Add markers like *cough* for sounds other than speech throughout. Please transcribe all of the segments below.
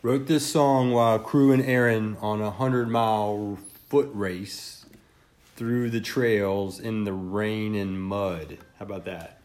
Wrote this song while crewing Aaron on a hundred mile foot race through the trails in the rain and mud. How about that?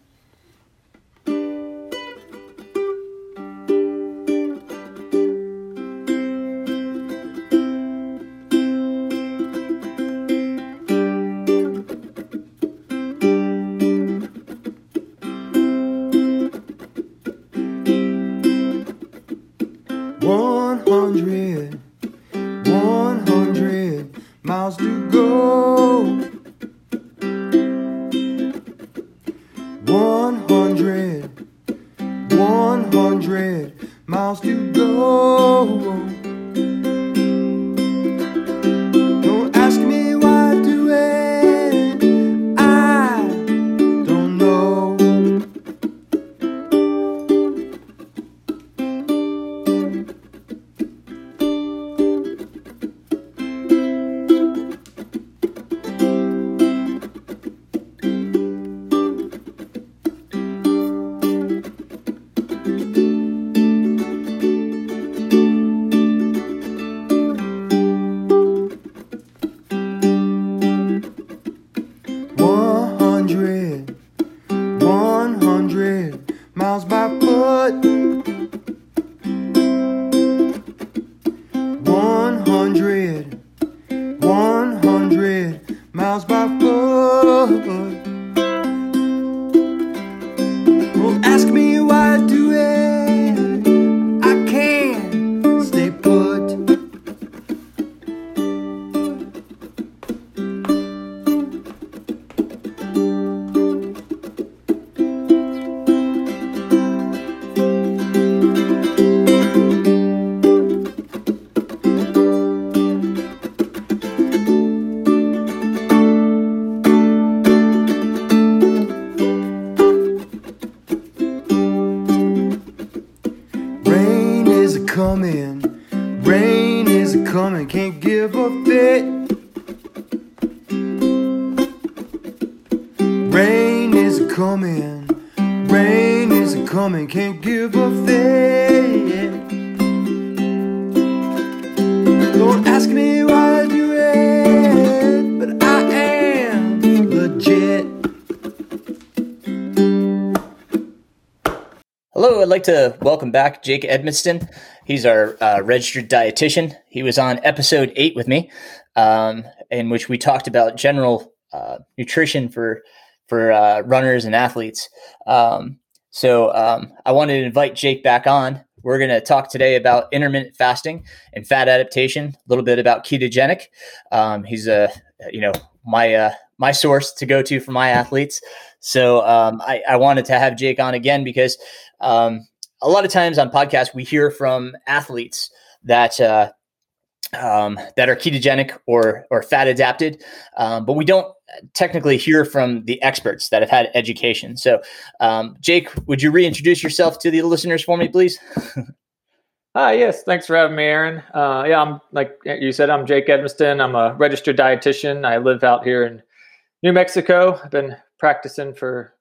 Rain is coming, can't give a fit. Rain is coming, rain is coming, can't give a fit. I'd like to welcome back Jake Edmiston. He's our uh, registered dietitian. He was on episode eight with me, um, in which we talked about general uh, nutrition for for uh, runners and athletes. Um, so um, I wanted to invite Jake back on. We're going to talk today about intermittent fasting and fat adaptation. A little bit about ketogenic. Um, he's a you know my uh, my source to go to for my athletes. So um, I, I wanted to have Jake on again because um, a lot of times on podcasts we hear from athletes that uh, um, that are ketogenic or or fat adapted, um, but we don't technically hear from the experts that have had education. So, um, Jake, would you reintroduce yourself to the listeners for me, please? *laughs* Hi, yes. Thanks for having me, Aaron. Uh, yeah, I'm like you said, I'm Jake Edmiston. I'm a registered dietitian. I live out here in New Mexico. I've been practicing for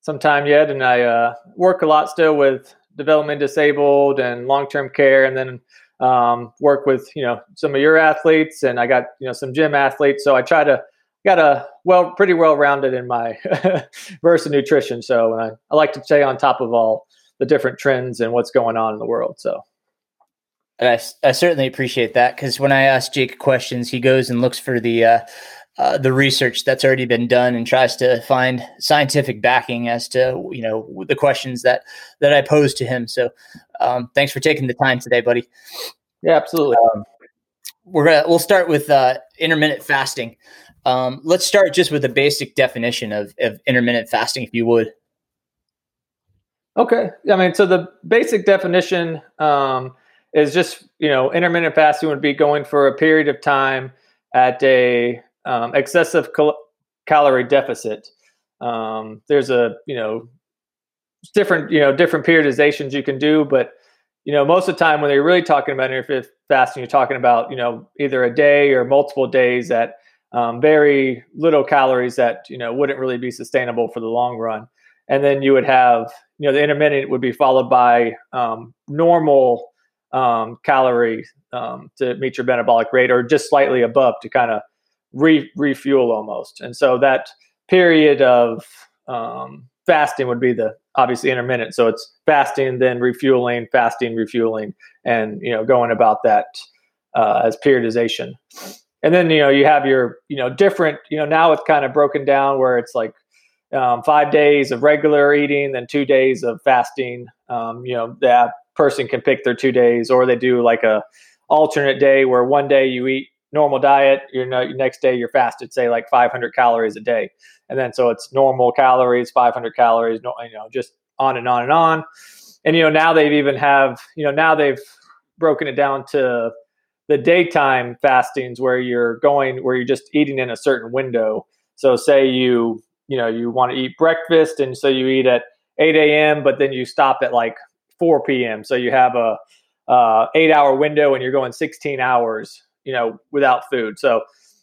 some time yet, and I uh, work a lot still with development disabled and long term care, and then um, work with you know some of your athletes, and I got you know some gym athletes. So I try to got a well, pretty well rounded in my *laughs* verse of nutrition. So I, I like to stay on top of all the different trends and what's going on in the world. So. I, I certainly appreciate that because when I ask Jake questions, he goes and looks for the uh, uh, the research that's already been done and tries to find scientific backing as to you know the questions that that I pose to him. So um, thanks for taking the time today, buddy. Yeah, absolutely. Um, we're gonna we'll start with uh, intermittent fasting. Um, let's start just with a basic definition of, of intermittent fasting, if you would. Okay. I mean, so the basic definition um, is just, you know, intermittent fasting would be going for a period of time at a um, excessive cal- calorie deficit. Um, there's a, you know, different, you know, different periodizations you can do, but you know, most of the time when you're really talking about intermittent fasting, you're talking about, you know, either a day or multiple days at um, very little calories that, you know, wouldn't really be sustainable for the long run. And then you would have, you know, the intermittent would be followed by um, normal um, calorie um, to meet your metabolic rate, or just slightly above to kind of re- refuel almost. And so that period of um, fasting would be the obviously intermittent. So it's fasting, then refueling, fasting, refueling, and you know going about that uh, as periodization. And then you know you have your you know different you know now it's kind of broken down where it's like um, five days of regular eating, then two days of fasting. Um, you know that person can pick their two days, or they do like a alternate day where one day you eat normal diet, your, next day you're fasted, say like 500 calories a day, and then so it's normal calories, 500 calories, you know, just on and on and on. And you know now they've even have you know now they've broken it down to the daytime fastings where you're going where you're just eating in a certain window. So say you you know you want to eat breakfast and so you eat at 8 a.m. but then you stop at like 4 p.m. So you have a uh, eight hour window and you're going 16 hours you know without food. So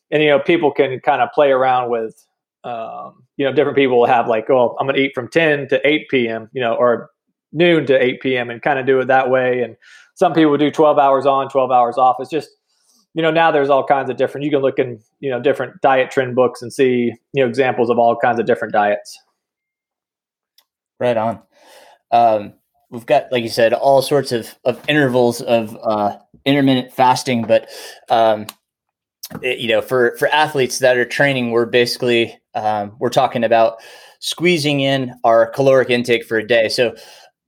and you know people can kind of play around with um, you know different people will have like oh I'm going to eat from 10 to 8 p.m. you know or noon to 8 p.m. and kind of do it that way and some people do 12 hours on 12 hours off it's just you know now there's all kinds of different you can look in you know different diet trend books and see you know examples of all kinds of different diets right on um, we've got like you said all sorts of, of intervals of uh, intermittent fasting but um, it, you know for for athletes that are training we're basically um, we're talking about squeezing in our caloric intake for a day so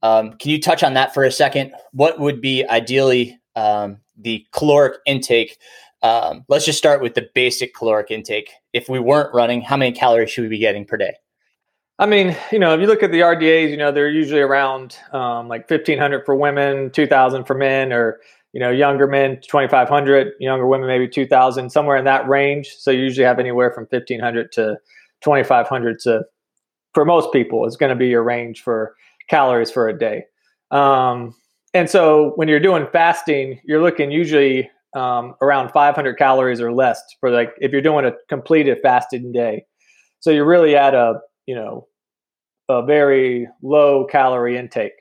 um, can you touch on that for a second what would be ideally um, the caloric intake. Um, let's just start with the basic caloric intake. If we weren't running, how many calories should we be getting per day? I mean, you know, if you look at the RDAs, you know, they're usually around um, like 1500 for women, 2000 for men, or, you know, younger men, 2500, younger women, maybe 2000, somewhere in that range. So you usually have anywhere from 1500 to 2500 to, for most people, is going to be your range for calories for a day. Um, and so when you're doing fasting, you're looking usually um, around 500 calories or less for like if you're doing a completed fasting day. So you're really at a you know a very low calorie intake.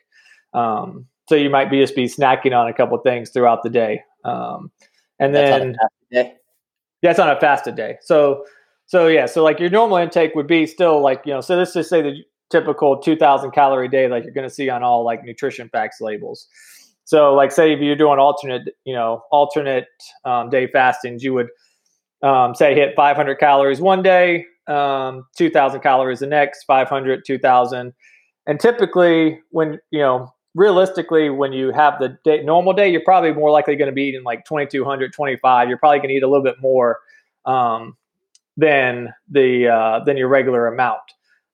Um, so you might be just be snacking on a couple things throughout the day. Um, and then yeah, it's on a fasted day. So so yeah, so like your normal intake would be still like you know. So let's just say the typical 2000 calorie day like you're going to see on all like nutrition facts labels so like say if you're doing alternate you know alternate um, day fastings you would um, say hit 500 calories one day um, 2000 calories the next 500 2000 and typically when you know realistically when you have the day, normal day you're probably more likely going to be eating like 2200 25 you're probably going to eat a little bit more um, than the uh, than your regular amount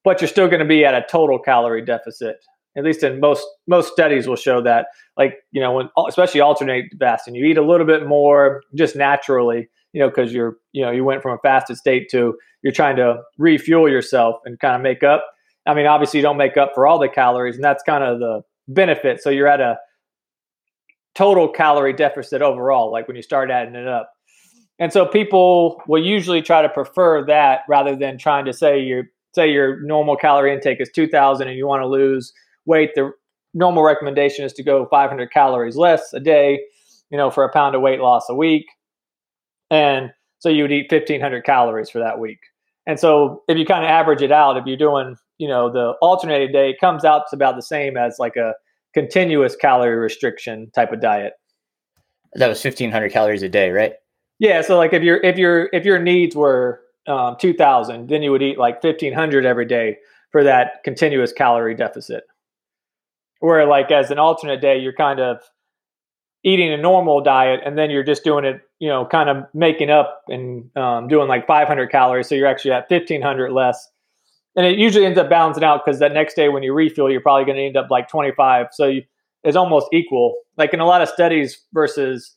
but you're still going to be at a total calorie deficit. At least in most most studies will show that, like you know, when especially alternate fasting, you eat a little bit more just naturally, you know, because you're you know you went from a fasted state to you're trying to refuel yourself and kind of make up. I mean, obviously you don't make up for all the calories, and that's kind of the benefit. So you're at a total calorie deficit overall, like when you start adding it up. And so people will usually try to prefer that rather than trying to say you're say your normal calorie intake is 2000 and you want to lose weight the normal recommendation is to go 500 calories less a day you know for a pound of weight loss a week and so you would eat 1500 calories for that week and so if you kind of average it out if you're doing you know the alternating day it comes out to about the same as like a continuous calorie restriction type of diet. That was 1500 calories a day right? Yeah so like if your if your if your needs were um, 2000 then you would eat like 1500 every day for that continuous calorie deficit. Where like as an alternate day you're kind of eating a normal diet and then you're just doing it you know kind of making up and um, doing like 500 calories so you're actually at 1500 less and it usually ends up balancing out because that next day when you refuel you're probably going to end up like 25 so you, it's almost equal like in a lot of studies versus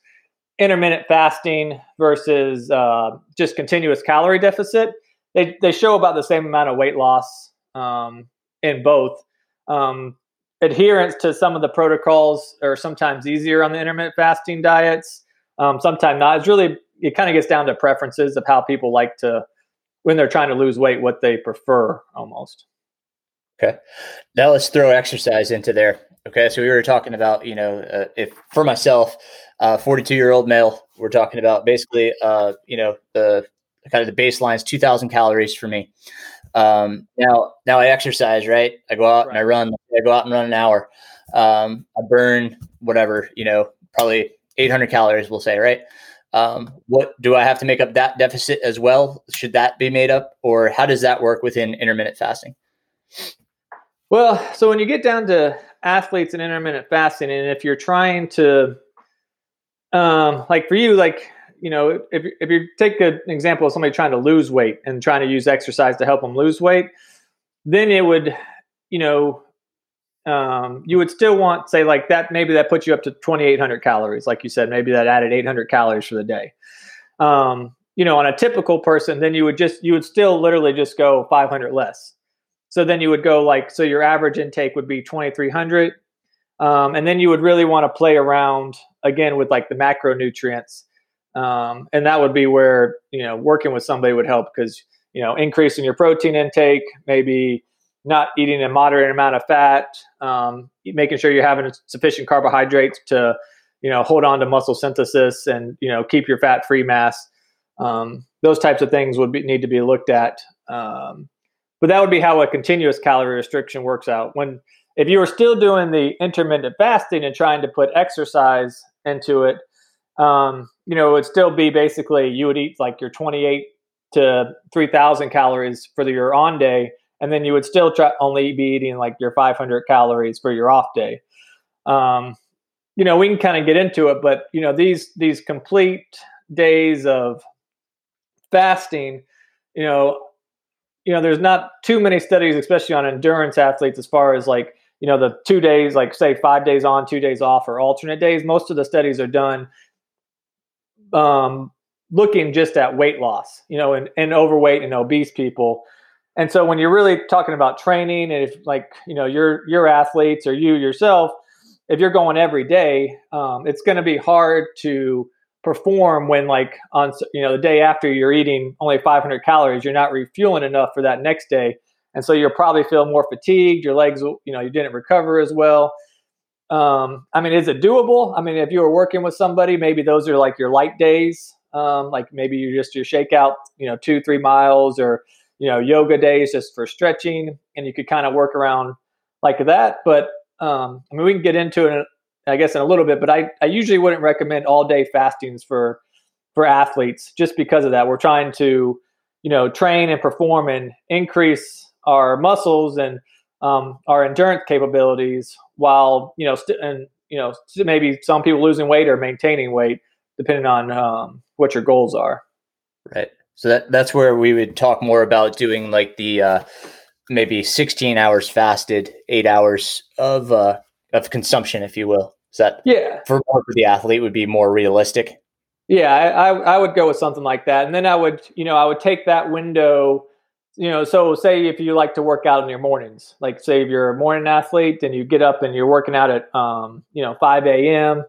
intermittent fasting versus uh, just continuous calorie deficit, they, they show about the same amount of weight loss um, in both. Um, adherence to some of the protocols are sometimes easier on the intermittent fasting diets, um, sometimes not. It's really, it kind of gets down to preferences of how people like to, when they're trying to lose weight, what they prefer almost. Okay. Now let's throw exercise into there. Okay, so we were talking about, you know, uh, if for myself, uh, 42 year old male, we're talking about basically, uh, you know, the kind of the baseline is 2,000 calories for me. Um, now, now I exercise, right? I go out right. and I run. I go out and run an hour. Um, I burn whatever, you know, probably 800 calories, we'll say, right? Um, what do I have to make up that deficit as well? Should that be made up, or how does that work within intermittent fasting? Well, so when you get down to athletes and intermittent fasting, and if you're trying to, um, like for you, like you know, if if you take an example of somebody trying to lose weight and trying to use exercise to help them lose weight, then it would, you know, um, you would still want say like that maybe that puts you up to 2800 calories like you said maybe that added 800 calories for the day. Um, you know on a typical person then you would just you would still literally just go 500 less. So then you would go like so your average intake would be 2300 um, and then you would really want to play around again with like the macronutrients um, and that would be where you know working with somebody would help because you know increasing your protein intake maybe not eating a moderate amount of fat, um, making sure you're having sufficient carbohydrates to, you know, hold on to muscle synthesis and you know keep your fat-free mass. Um, those types of things would be, need to be looked at. Um, but that would be how a continuous calorie restriction works out. When if you were still doing the intermittent fasting and trying to put exercise into it, um, you know, it would still be basically you would eat like your 28 to 3,000 calories for your on day and then you would still try only be eating like your 500 calories for your off day. Um, you know, we can kind of get into it, but you know, these these complete days of fasting, you know, you know, there's not too many studies, especially on endurance athletes, as far as like you know the two days, like say five days on, two days off, or alternate days. Most of the studies are done um, looking just at weight loss, you know, and, and overweight and obese people. And so when you're really talking about training, and if like you know your your athletes or you yourself, if you're going every day, um, it's going to be hard to perform when like on you know the day after you're eating only 500 calories, you're not refueling enough for that next day, and so you'll probably feel more fatigued. Your legs, you know, you didn't recover as well. Um, I mean, is it doable? I mean, if you were working with somebody, maybe those are like your light days. Um, like maybe you just your shakeout, you know, two three miles or you know yoga days just for stretching and you could kind of work around like that but um, i mean we can get into it i guess in a little bit but i, I usually wouldn't recommend all day fastings for for athletes just because of that we're trying to you know train and perform and increase our muscles and um, our endurance capabilities while you know st- and you know maybe some people losing weight or maintaining weight depending on um, what your goals are right so that that's where we would talk more about doing like the uh, maybe 16 hours fasted, eight hours of uh, of consumption, if you will. Is that yeah for for the athlete would be more realistic? Yeah, I, I would go with something like that, and then I would you know I would take that window. You know, so say if you like to work out in your mornings, like say if you're a morning athlete and you get up and you're working out at um, you know 5 a.m.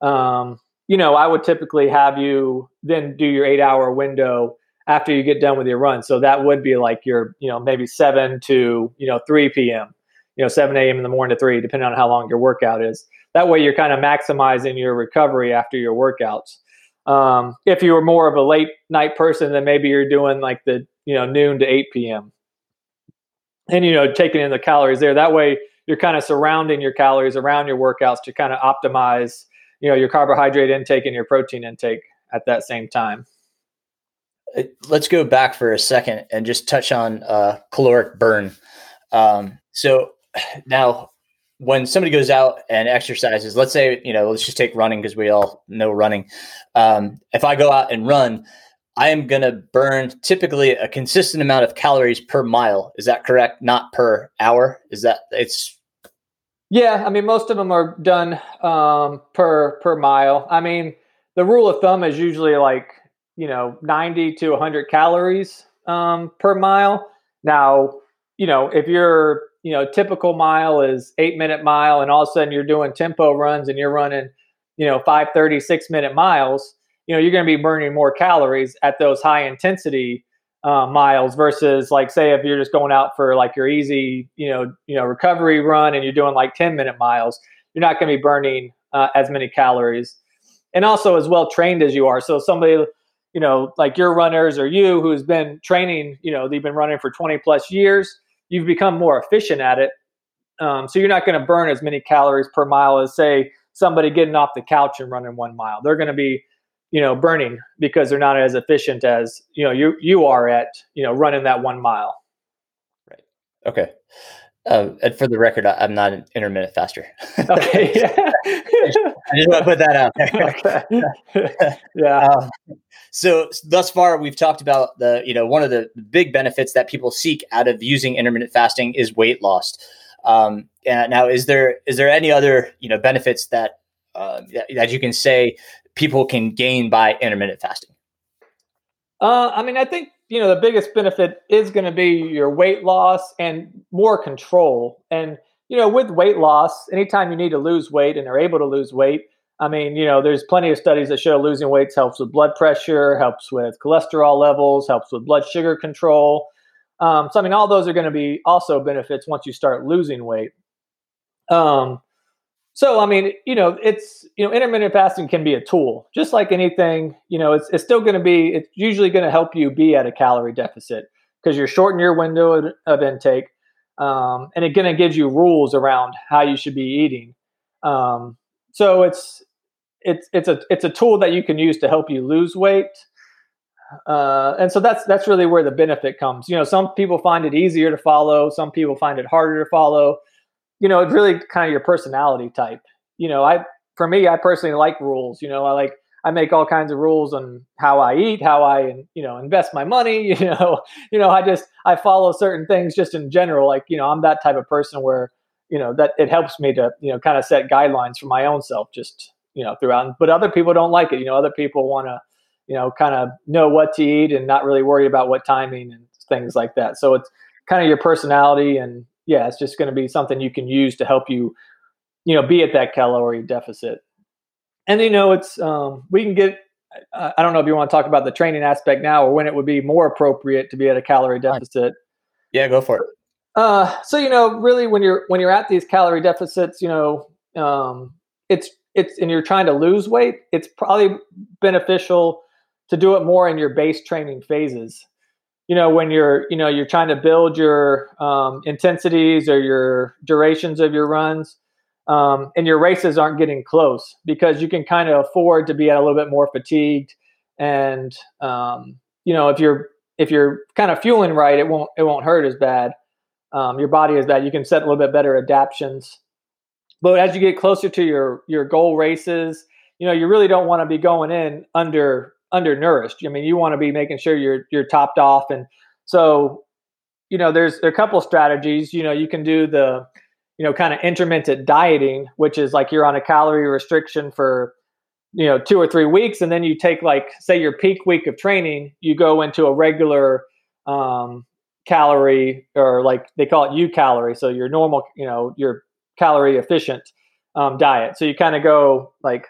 Um, you know, I would typically have you then do your eight hour window after you get done with your run. So that would be like your, you know, maybe 7 to, you know, 3 p.m., you know, 7 a.m. in the morning to 3, depending on how long your workout is. That way you're kind of maximizing your recovery after your workouts. Um, if you were more of a late night person, then maybe you're doing like the, you know, noon to 8 p.m. And, you know, taking in the calories there. That way you're kind of surrounding your calories around your workouts to kind of optimize, you know, your carbohydrate intake and your protein intake at that same time. Let's go back for a second and just touch on uh, caloric burn. Um, so *sighs* now, when somebody goes out and exercises, let's say you know, let's just take running because we all know running. Um, if I go out and run, I am going to burn typically a consistent amount of calories per mile. Is that correct? Not per hour. Is that it's? Yeah, I mean, most of them are done um, per per mile. I mean, the rule of thumb is usually like you know 90 to 100 calories um, per mile now you know if your you know typical mile is eight minute mile and all of a sudden you're doing tempo runs and you're running you know 536 minute miles you know you're going to be burning more calories at those high intensity uh, miles versus like say if you're just going out for like your easy you know you know recovery run and you're doing like 10 minute miles you're not going to be burning uh, as many calories. And also as well trained as you are. So somebody you know like your runners or you who's been training you know they've been running for 20 plus years you've become more efficient at it um, so you're not going to burn as many calories per mile as say somebody getting off the couch and running one mile. They're going to be you know burning because they're not as efficient as you know you you are at you know running that one mile. Right. Okay. Uh, and for the record I, am not an intermittent faster. Okay. Yeah. *laughs* i just want to put that out there. *laughs* *laughs* Yeah. Um, so thus far we've talked about the you know one of the big benefits that people seek out of using intermittent fasting is weight loss. Um, now is there is there any other you know benefits that uh, that, that you can say people can gain by intermittent fasting? Uh, I mean, I think you know the biggest benefit is going to be your weight loss and more control. And you know, with weight loss, anytime you need to lose weight and are able to lose weight, I mean, you know, there's plenty of studies that show losing weight helps with blood pressure, helps with cholesterol levels, helps with blood sugar control. Um, so, I mean, all those are going to be also benefits once you start losing weight. Um, so, I mean, you know, it's, you know, intermittent fasting can be a tool, just like anything, you know, it's, it's still going to be, it's usually going to help you be at a calorie deficit because you're shortening your window of, intake. Um, and it going to gives you rules around how you should be eating. Um, so it's, it's, it's a, it's a tool that you can use to help you lose weight. Uh, and so that's that's really where the benefit comes. You know, some people find it easier to follow, some people find it harder to follow you know, it's really kind of your personality type. You know, I for me, I personally like rules. You know, I like I make all kinds of rules on how I eat, how I you know invest my money. You know, you know, I just I follow certain things just in general. Like you know, I'm that type of person where you know that it helps me to you know kind of set guidelines for my own self just you know throughout. But other people don't like it. You know, other people want to you know kind of know what to eat and not really worry about what timing and things like that. So it's kind of your personality and yeah, it's just going to be something you can use to help you, you know, be at that calorie deficit. And you know, it's um, we can get. I don't know if you want to talk about the training aspect now, or when it would be more appropriate to be at a calorie deficit. Yeah, go for it. Uh, so you know, really, when you're when you're at these calorie deficits, you know, um, it's it's and you're trying to lose weight, it's probably beneficial to do it more in your base training phases you know when you're you know you're trying to build your um, intensities or your durations of your runs um, and your races aren't getting close because you can kind of afford to be at a little bit more fatigued and um, you know if you're if you're kind of fueling right it won't it won't hurt as bad. Um, your body is bad. You can set a little bit better adaptations. But as you get closer to your your goal races you know you really don't want to be going in under undernourished. I mean, you want to be making sure you're you're topped off, and so you know, there's a couple strategies. You know, you can do the you know kind of intermittent dieting, which is like you're on a calorie restriction for you know two or three weeks, and then you take like say your peak week of training, you go into a regular um, calorie or like they call it U calorie, so your normal you know your calorie efficient um, diet. So you kind of go like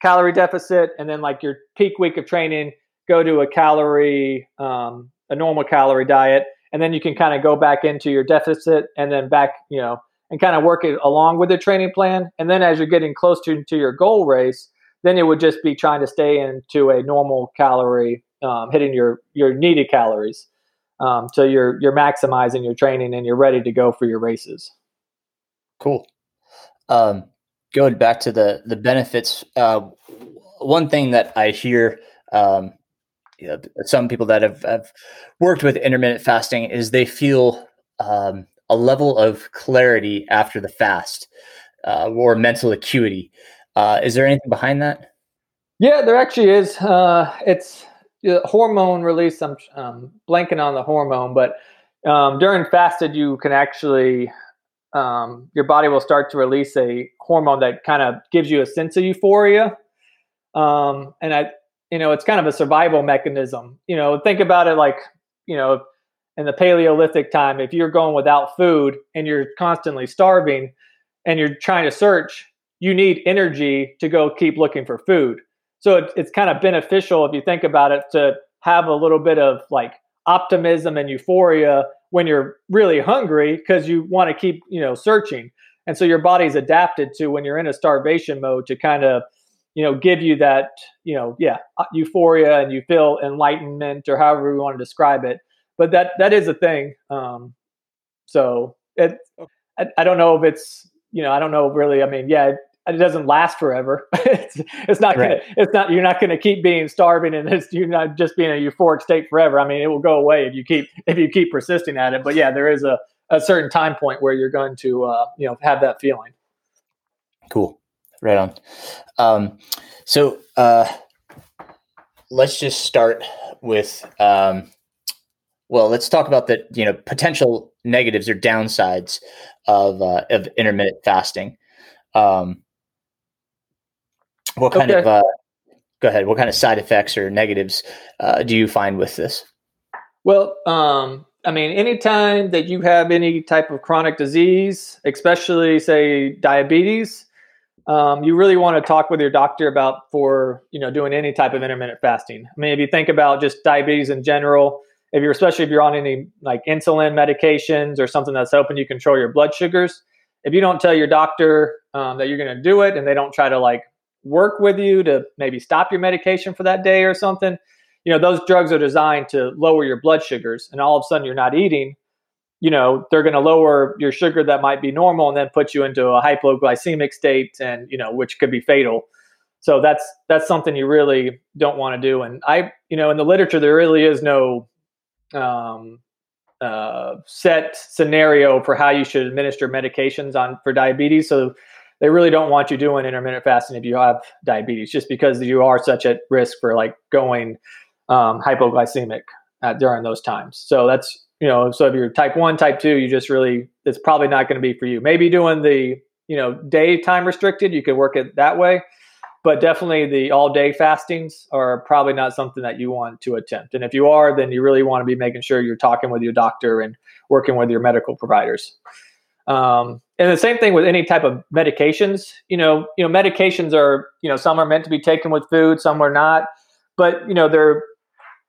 calorie deficit, and then like your peak week of training, go to a calorie, um, a normal calorie diet, and then you can kind of go back into your deficit, and then back, you know, and kind of work it along with the training plan. And then as you're getting close to, to your goal race, then it would just be trying to stay into a normal calorie, um, hitting your your needed calories. Um, so you're you're maximizing your training and you're ready to go for your races. Cool. Um, going back to the the benefits, uh, one thing that I hear um, you know, some people that have, have worked with intermittent fasting is they feel um, a level of clarity after the fast uh, or mental acuity. Uh, is there anything behind that? Yeah, there actually is. Uh, it's hormone release. I'm um, blanking on the hormone, but um, during fasted, you can actually um, your body will start to release a hormone that kind of gives you a sense of euphoria. Um, and I, you know, it's kind of a survival mechanism. You know, think about it like, you know, in the Paleolithic time, if you're going without food and you're constantly starving and you're trying to search, you need energy to go keep looking for food. So it, it's kind of beneficial if you think about it to have a little bit of like optimism and euphoria when you're really hungry because you want to keep you know searching. And so your body's adapted to when you're in a starvation mode to kind of you know give you that you know yeah uh, euphoria and you feel enlightenment or however we want to describe it. But that that is a thing um so it I, I don't know if it's you know i don't know really i mean yeah it doesn't last forever. *laughs* it's, it's not gonna, it's not you're not going to keep being starving and it's, you're not just being a euphoric state forever. I mean, it will go away if you keep if you keep persisting at it. But yeah, there is a, a certain time point where you're going to uh, you know have that feeling. Cool, right on. Um, so uh, let's just start with um, well, let's talk about the you know potential negatives or downsides of uh, of intermittent fasting. Um, what kind okay. of uh, go ahead? What kind of side effects or negatives uh, do you find with this? Well, um, I mean, anytime that you have any type of chronic disease, especially say diabetes, um, you really want to talk with your doctor about for you know doing any type of intermittent fasting. I mean, if you think about just diabetes in general, if you're especially if you're on any like insulin medications or something that's helping you control your blood sugars, if you don't tell your doctor um, that you're going to do it and they don't try to like work with you to maybe stop your medication for that day or something. You know, those drugs are designed to lower your blood sugars, and all of a sudden you're not eating. You know, they're going to lower your sugar that might be normal and then put you into a hypoglycemic state, and you know, which could be fatal. So that's that's something you really don't want to do. And I, you know, in the literature, there really is no um, uh, set scenario for how you should administer medications on for diabetes. So they really don't want you doing intermittent fasting if you have diabetes, just because you are such at risk for like going um, hypoglycemic during those times. So that's you know, so if you're type one, type two, you just really it's probably not going to be for you. Maybe doing the you know day time restricted, you could work it that way, but definitely the all day fastings are probably not something that you want to attempt. And if you are, then you really want to be making sure you're talking with your doctor and working with your medical providers. Um, and the same thing with any type of medications. You know, you know, medications are you know some are meant to be taken with food, some are not. But you know, they're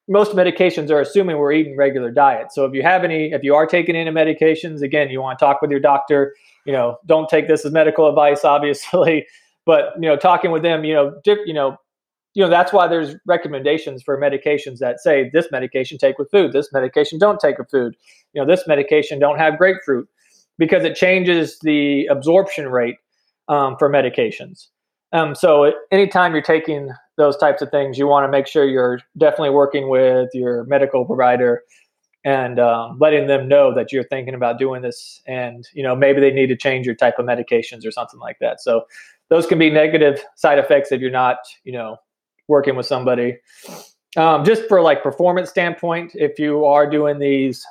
most medications are assuming we're eating regular diet. So if you have any, if you are taking any medications, again, you want to talk with your doctor. You know, don't take this as medical advice, *laughs* obviously, but you know, talking with them, you know, dip, you know, you know that's why there's recommendations for medications that say this medication take with food, this medication don't take with food. You know, this medication don't have grapefruit because it changes the absorption rate um, for medications. Um, so anytime you're taking those types of things, you want to make sure you're definitely working with your medical provider and um, letting them know that you're thinking about doing this, and you know maybe they need to change your type of medications or something like that. So those can be negative side effects if you're not, you know, working with somebody. Um, just for like performance standpoint, if you are doing these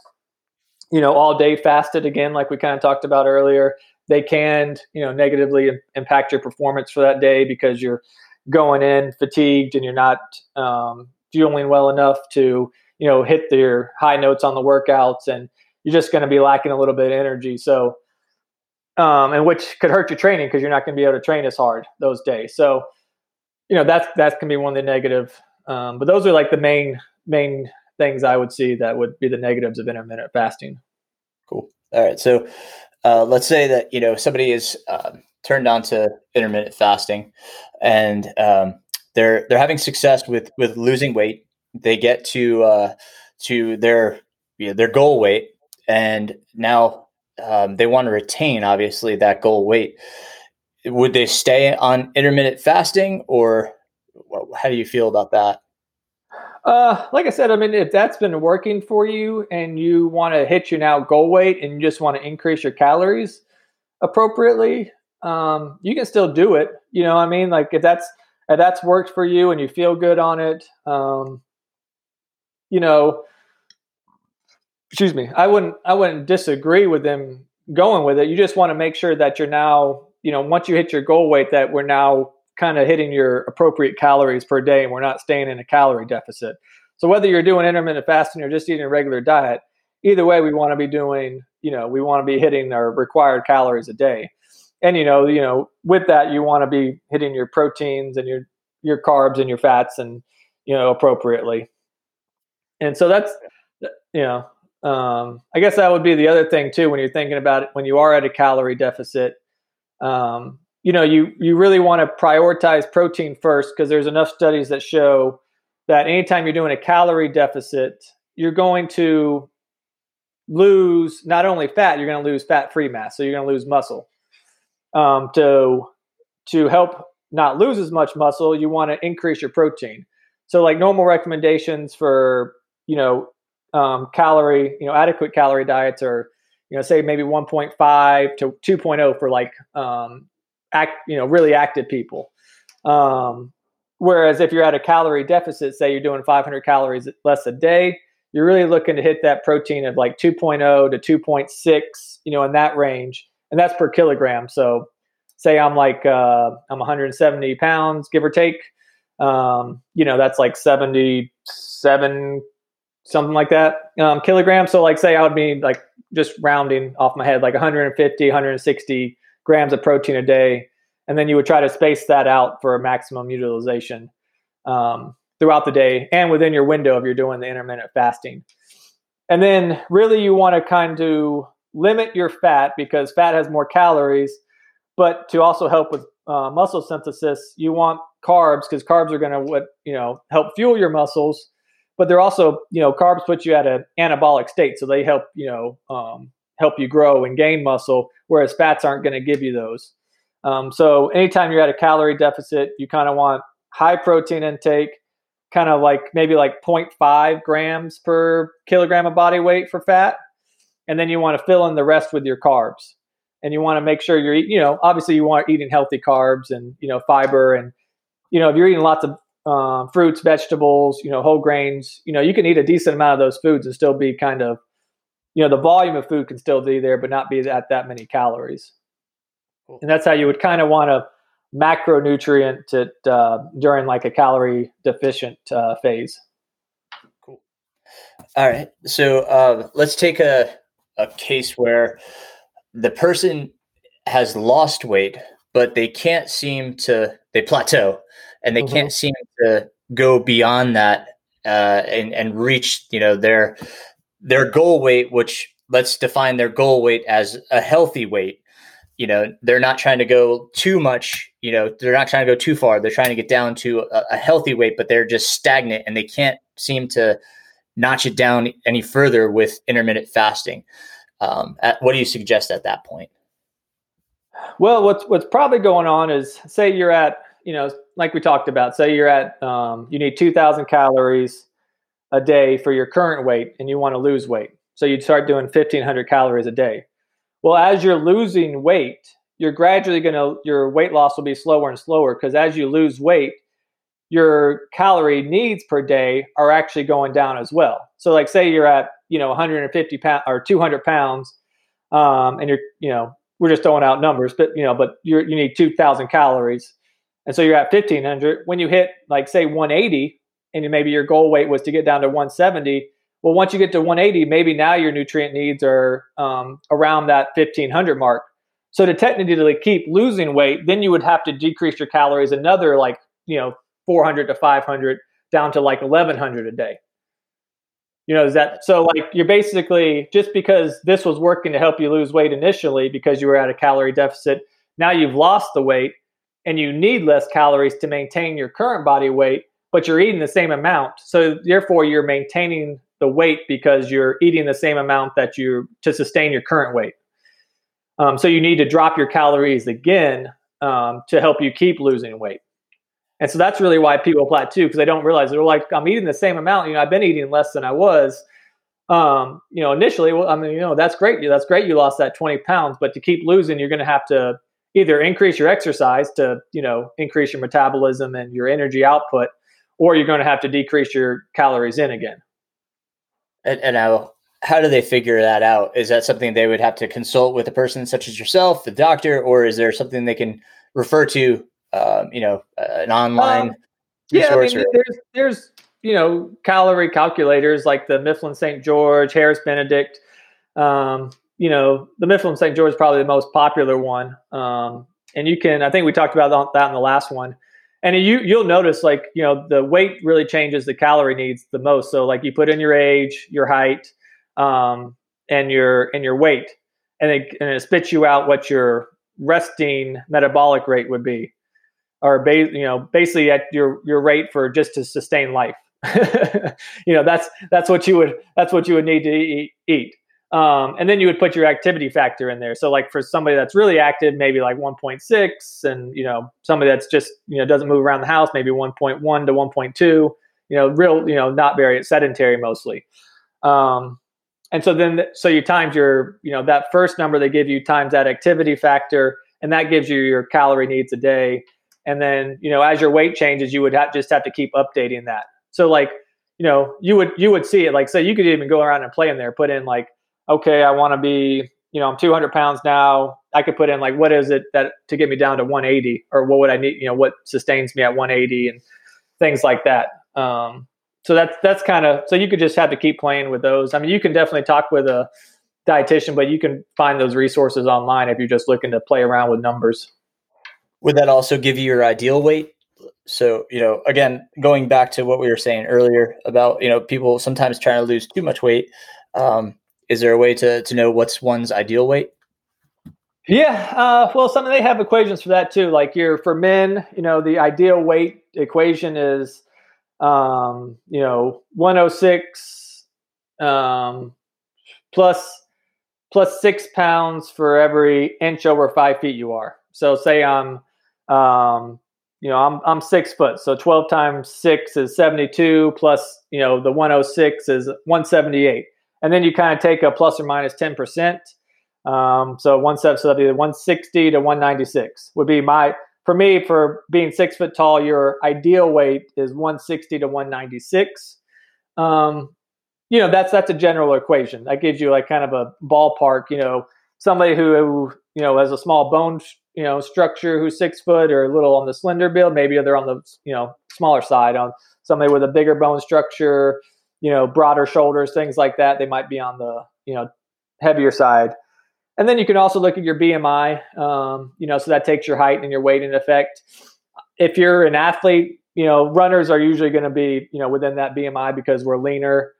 you know, all day fasted again, like we kind of talked about earlier, they can, you know, negatively impact your performance for that day because you're going in fatigued and you're not um, fueling well enough to, you know, hit your high notes on the workouts and you're just going to be lacking a little bit of energy. So, um, and which could hurt your training because you're not going to be able to train as hard those days. So, you know, that's, that can be one of the negative, um, but those are like the main, main things I would see that would be the negatives of intermittent fasting. Cool. All right. So uh, let's say that you know somebody is um, turned on to intermittent fasting, and um, they're they're having success with with losing weight. They get to uh, to their you know, their goal weight, and now um, they want to retain obviously that goal weight. Would they stay on intermittent fasting, or how do you feel about that? Uh, like I said, I mean, if that's been working for you and you want to hit your now goal weight and you just want to increase your calories appropriately, um, you can still do it. You know, I mean, like if that's if that's worked for you and you feel good on it, um, you know, excuse me, I wouldn't I wouldn't disagree with them going with it. You just want to make sure that you're now, you know, once you hit your goal weight, that we're now kind of hitting your appropriate calories per day and we're not staying in a calorie deficit. So whether you're doing intermittent fasting or just eating a regular diet, either way we want to be doing, you know, we want to be hitting our required calories a day. And you know, you know, with that you want to be hitting your proteins and your your carbs and your fats and you know appropriately. And so that's you know, um, I guess that would be the other thing too when you're thinking about it when you are at a calorie deficit. Um, you know, you you really want to prioritize protein first because there's enough studies that show that anytime you're doing a calorie deficit, you're going to lose not only fat, you're going to lose fat free mass, so you're going to lose muscle. Um, to to help not lose as much muscle, you want to increase your protein. So, like normal recommendations for you know um, calorie, you know, adequate calorie diets are, you know, say maybe 1.5 to 2.0 for like, um, act, you know, really active people. Um, whereas if you're at a calorie deficit, say you're doing 500 calories less a day, you're really looking to hit that protein of like 2.0 to 2.6, you know, in that range, and that's per kilogram. So, say I'm like uh, I'm 170 pounds, give or take. Um, you know, that's like 77 something like that um, kilograms. So like say I would be like just rounding off my head, like 150, 160 grams of protein a day. And then you would try to space that out for maximum utilization um, throughout the day and within your window if you're doing the intermittent fasting. And then really you want to kind of limit your fat because fat has more calories, but to also help with uh, muscle synthesis, you want carbs because carbs are going to what you know help fuel your muscles but they're also you know carbs put you at an anabolic state so they help you know um, help you grow and gain muscle whereas fats aren't going to give you those um, so anytime you're at a calorie deficit you kind of want high protein intake kind of like maybe like 0.5 grams per kilogram of body weight for fat and then you want to fill in the rest with your carbs and you want to make sure you're eating you know obviously you want eating healthy carbs and you know fiber and you know if you're eating lots of um, fruits, vegetables, you know, whole grains. You know, you can eat a decent amount of those foods and still be kind of, you know, the volume of food can still be there, but not be at that many calories. Cool. And that's how you would kind of want to macronutrient it uh, during like a calorie deficient uh, phase. Cool. All right. So uh, let's take a, a case where the person has lost weight, but they can't seem to, they plateau and they mm-hmm. can't seem to go beyond that uh, and and reach you know their their goal weight, which let's define their goal weight as a healthy weight. You know, they're not trying to go too much. You know, they're not trying to go too far. They're trying to get down to a, a healthy weight, but they're just stagnant and they can't seem to notch it down any further with intermittent fasting. Um, at, what do you suggest at that point? Well, what's what's probably going on is say you're at you know, like we talked about, say you're at, um, you need 2,000 calories a day for your current weight and you want to lose weight. So you'd start doing 1,500 calories a day. Well, as you're losing weight, you're gradually going to, your weight loss will be slower and slower because as you lose weight, your calorie needs per day are actually going down as well. So, like, say you're at, you know, 150 pounds or 200 pounds, um, and you're, you know, we're just throwing out numbers, but you know, but you're you need 2,000 calories and so you're at 1500 when you hit like say 180 and maybe your goal weight was to get down to 170 well once you get to 180 maybe now your nutrient needs are um, around that 1500 mark. So to technically keep losing weight then you would have to decrease your calories another like you know 400 to 500 down to like 1100 a day. You know is that so like you're basically just because this was working to help you lose weight initially because you were at a calorie deficit now you've lost the weight and you need less calories to maintain your current body weight, but you're eating the same amount. So therefore you're maintaining the weight because you're eating the same amount that you to sustain your current weight. Um, so you need to drop your calories again um, to help you keep losing weight. And so that's really why people plateau because they don't realize they're like, I'm eating the same amount. You know, I've been eating less than I was. Um, you know, initially, well, I mean, you know, that's great. That's great. You lost that 20 pounds, but to keep losing, you're going to have to either increase your exercise to you know increase your metabolism and your energy output or you're going to have to decrease your calories in again and, and now how do they figure that out is that something they would have to consult with a person such as yourself the doctor or is there something they can refer to um, you know an online um, yeah I mean, there's there's you know calorie calculators like the mifflin st jeor harris benedict um, you know, the Mifflin St. Jeor is probably the most popular one. Um, and you can, I think we talked about that in the last one. And you you'll notice like you know the weight really changes the calorie needs the most. So like you put in your age, your height, um, and your and your weight, and it, and it spits you out what your resting metabolic rate would be, or ba- you know basically at your your rate for just to sustain life. *laughs* you know that's that's what you would that's what you would need to eat. eat. Um, and then you would put your activity factor in there. So like for somebody that's really active, maybe like 1.6, and you know somebody that's just you know doesn't move around the house, maybe 1.1 to 1.2. You know, real you know not very sedentary mostly. Um, and so then so you times your you know that first number they give you times that activity factor, and that gives you your calorie needs a day. And then you know as your weight changes, you would just have to keep updating that. So like you know you would you would see it like so you could even go around and play in there, put in like okay, I want to be, you know, I'm 200 pounds now. I could put in like, what is it that to get me down to 180 or what would I need, you know, what sustains me at 180 and things like that. Um, so that's, that's kind of, so you could just have to keep playing with those. I mean, you can definitely talk with a dietitian, but you can find those resources online if you're just looking to play around with numbers. Would that also give you your ideal weight? So, you know, again, going back to what we were saying earlier about, you know, people sometimes trying to lose too much weight. Um, is there a way to to know what's one's ideal weight? Yeah, uh, well, some of they have equations for that too. Like you're for men, you know, the ideal weight equation is, um, you know, 106 um, plus plus six pounds for every inch over five feet you are. So say I'm, um, you know, I'm I'm six foot, so 12 times six is 72 plus, you know, the 106 is 178 and then you kind of take a plus or minus 10%. Um, so one step, so that'd be 160 to 196 would be my, for me, for being six foot tall, your ideal weight is 160 to 196. Um, you know, that's, that's a general equation that gives you like kind of a ballpark, you know, somebody who, who you know, has a small bone, you know, structure who's six foot or a little on the slender build, maybe they're on the, you know, smaller side on somebody with a bigger bone structure, you know, broader shoulders, things like that, they might be on the, you know, heavier side. And then you can also look at your BMI, um, you know, so that takes your height and your weight in effect. If you're an athlete, you know, runners are usually going to be, you know, within that BMI because we're leaner.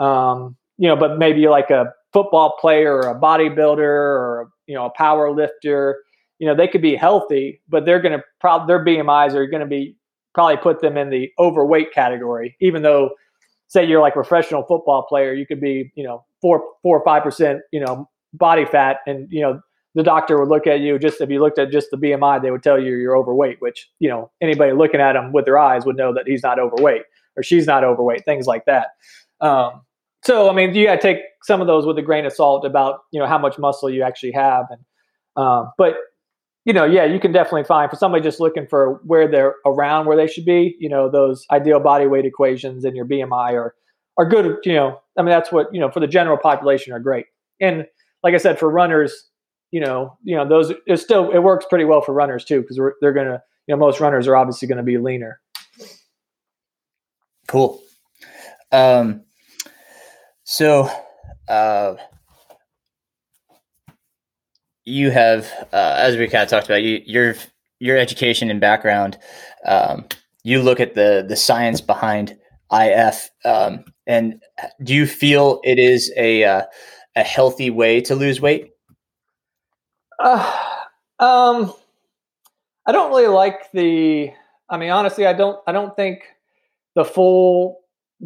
Um, you know, but maybe like a football player or a bodybuilder or, you know, a power lifter, you know, they could be healthy, but they're going to probably, their BMIs are going to be probably put them in the overweight category, even though say you're like a professional football player, you could be, you know, four, four or five percent, you know, body fat, and you know, the doctor would look at you just if you looked at just the BMI, they would tell you you're overweight. Which you know, anybody looking at him with their eyes would know that he's not overweight or she's not overweight, things like that. Um, so, I mean, you got to take some of those with a grain of salt about you know how much muscle you actually have, and um, but you know, yeah, you can definitely find for somebody just looking for where they're around where they should be. You know, those ideal body weight equations and your BMI are are good. You know, I mean, that's what you know for the general population are great. And like I said, for runners, you know, you know, those it still it works pretty well for runners too because they're gonna, you know, most runners are obviously going to be leaner. Cool. Um, so, uh, you have, uh, as we kind of talked about, you, your your education and background. Um, you look at the the science behind IF, um, and do you feel it is a uh, a healthy way to lose weight? Uh, um, I don't really like the. I mean, honestly, I don't. I don't think the full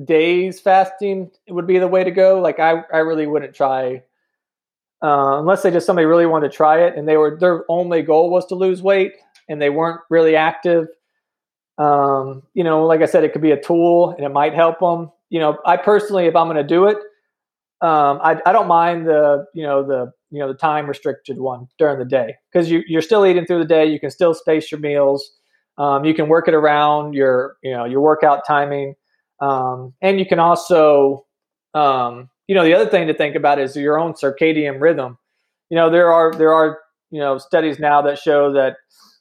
days fasting would be the way to go. Like, I I really wouldn't try uh, unless they just somebody really wanted to try it and they were their only goal was to lose weight and they weren't really active. Um, you know, like I said, it could be a tool and it might help them. You know, I personally, if I'm going to do it, um, I, I don't mind the you know the you know the time restricted one during the day because you you're still eating through the day. You can still space your meals. Um, you can work it around your you know your workout timing, um, and you can also um, you know, the other thing to think about is your own circadian rhythm. You know, there are there are you know studies now that show that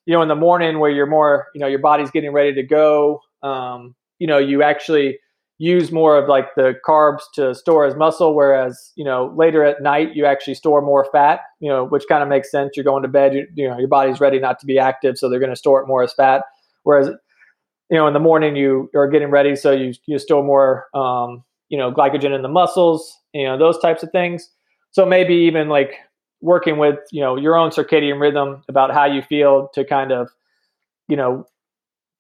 you know in the morning where you're more you know your body's getting ready to go, um, you know, you actually use more of like the carbs to store as muscle, whereas you know later at night you actually store more fat. You know, which kind of makes sense. You're going to bed, you, you know, your body's ready not to be active, so they're going to store it more as fat. Whereas you know, in the morning you are getting ready, so you you store more, um, you know, glycogen in the muscles, you know, those types of things. So maybe even like working with you know your own circadian rhythm about how you feel to kind of, you know,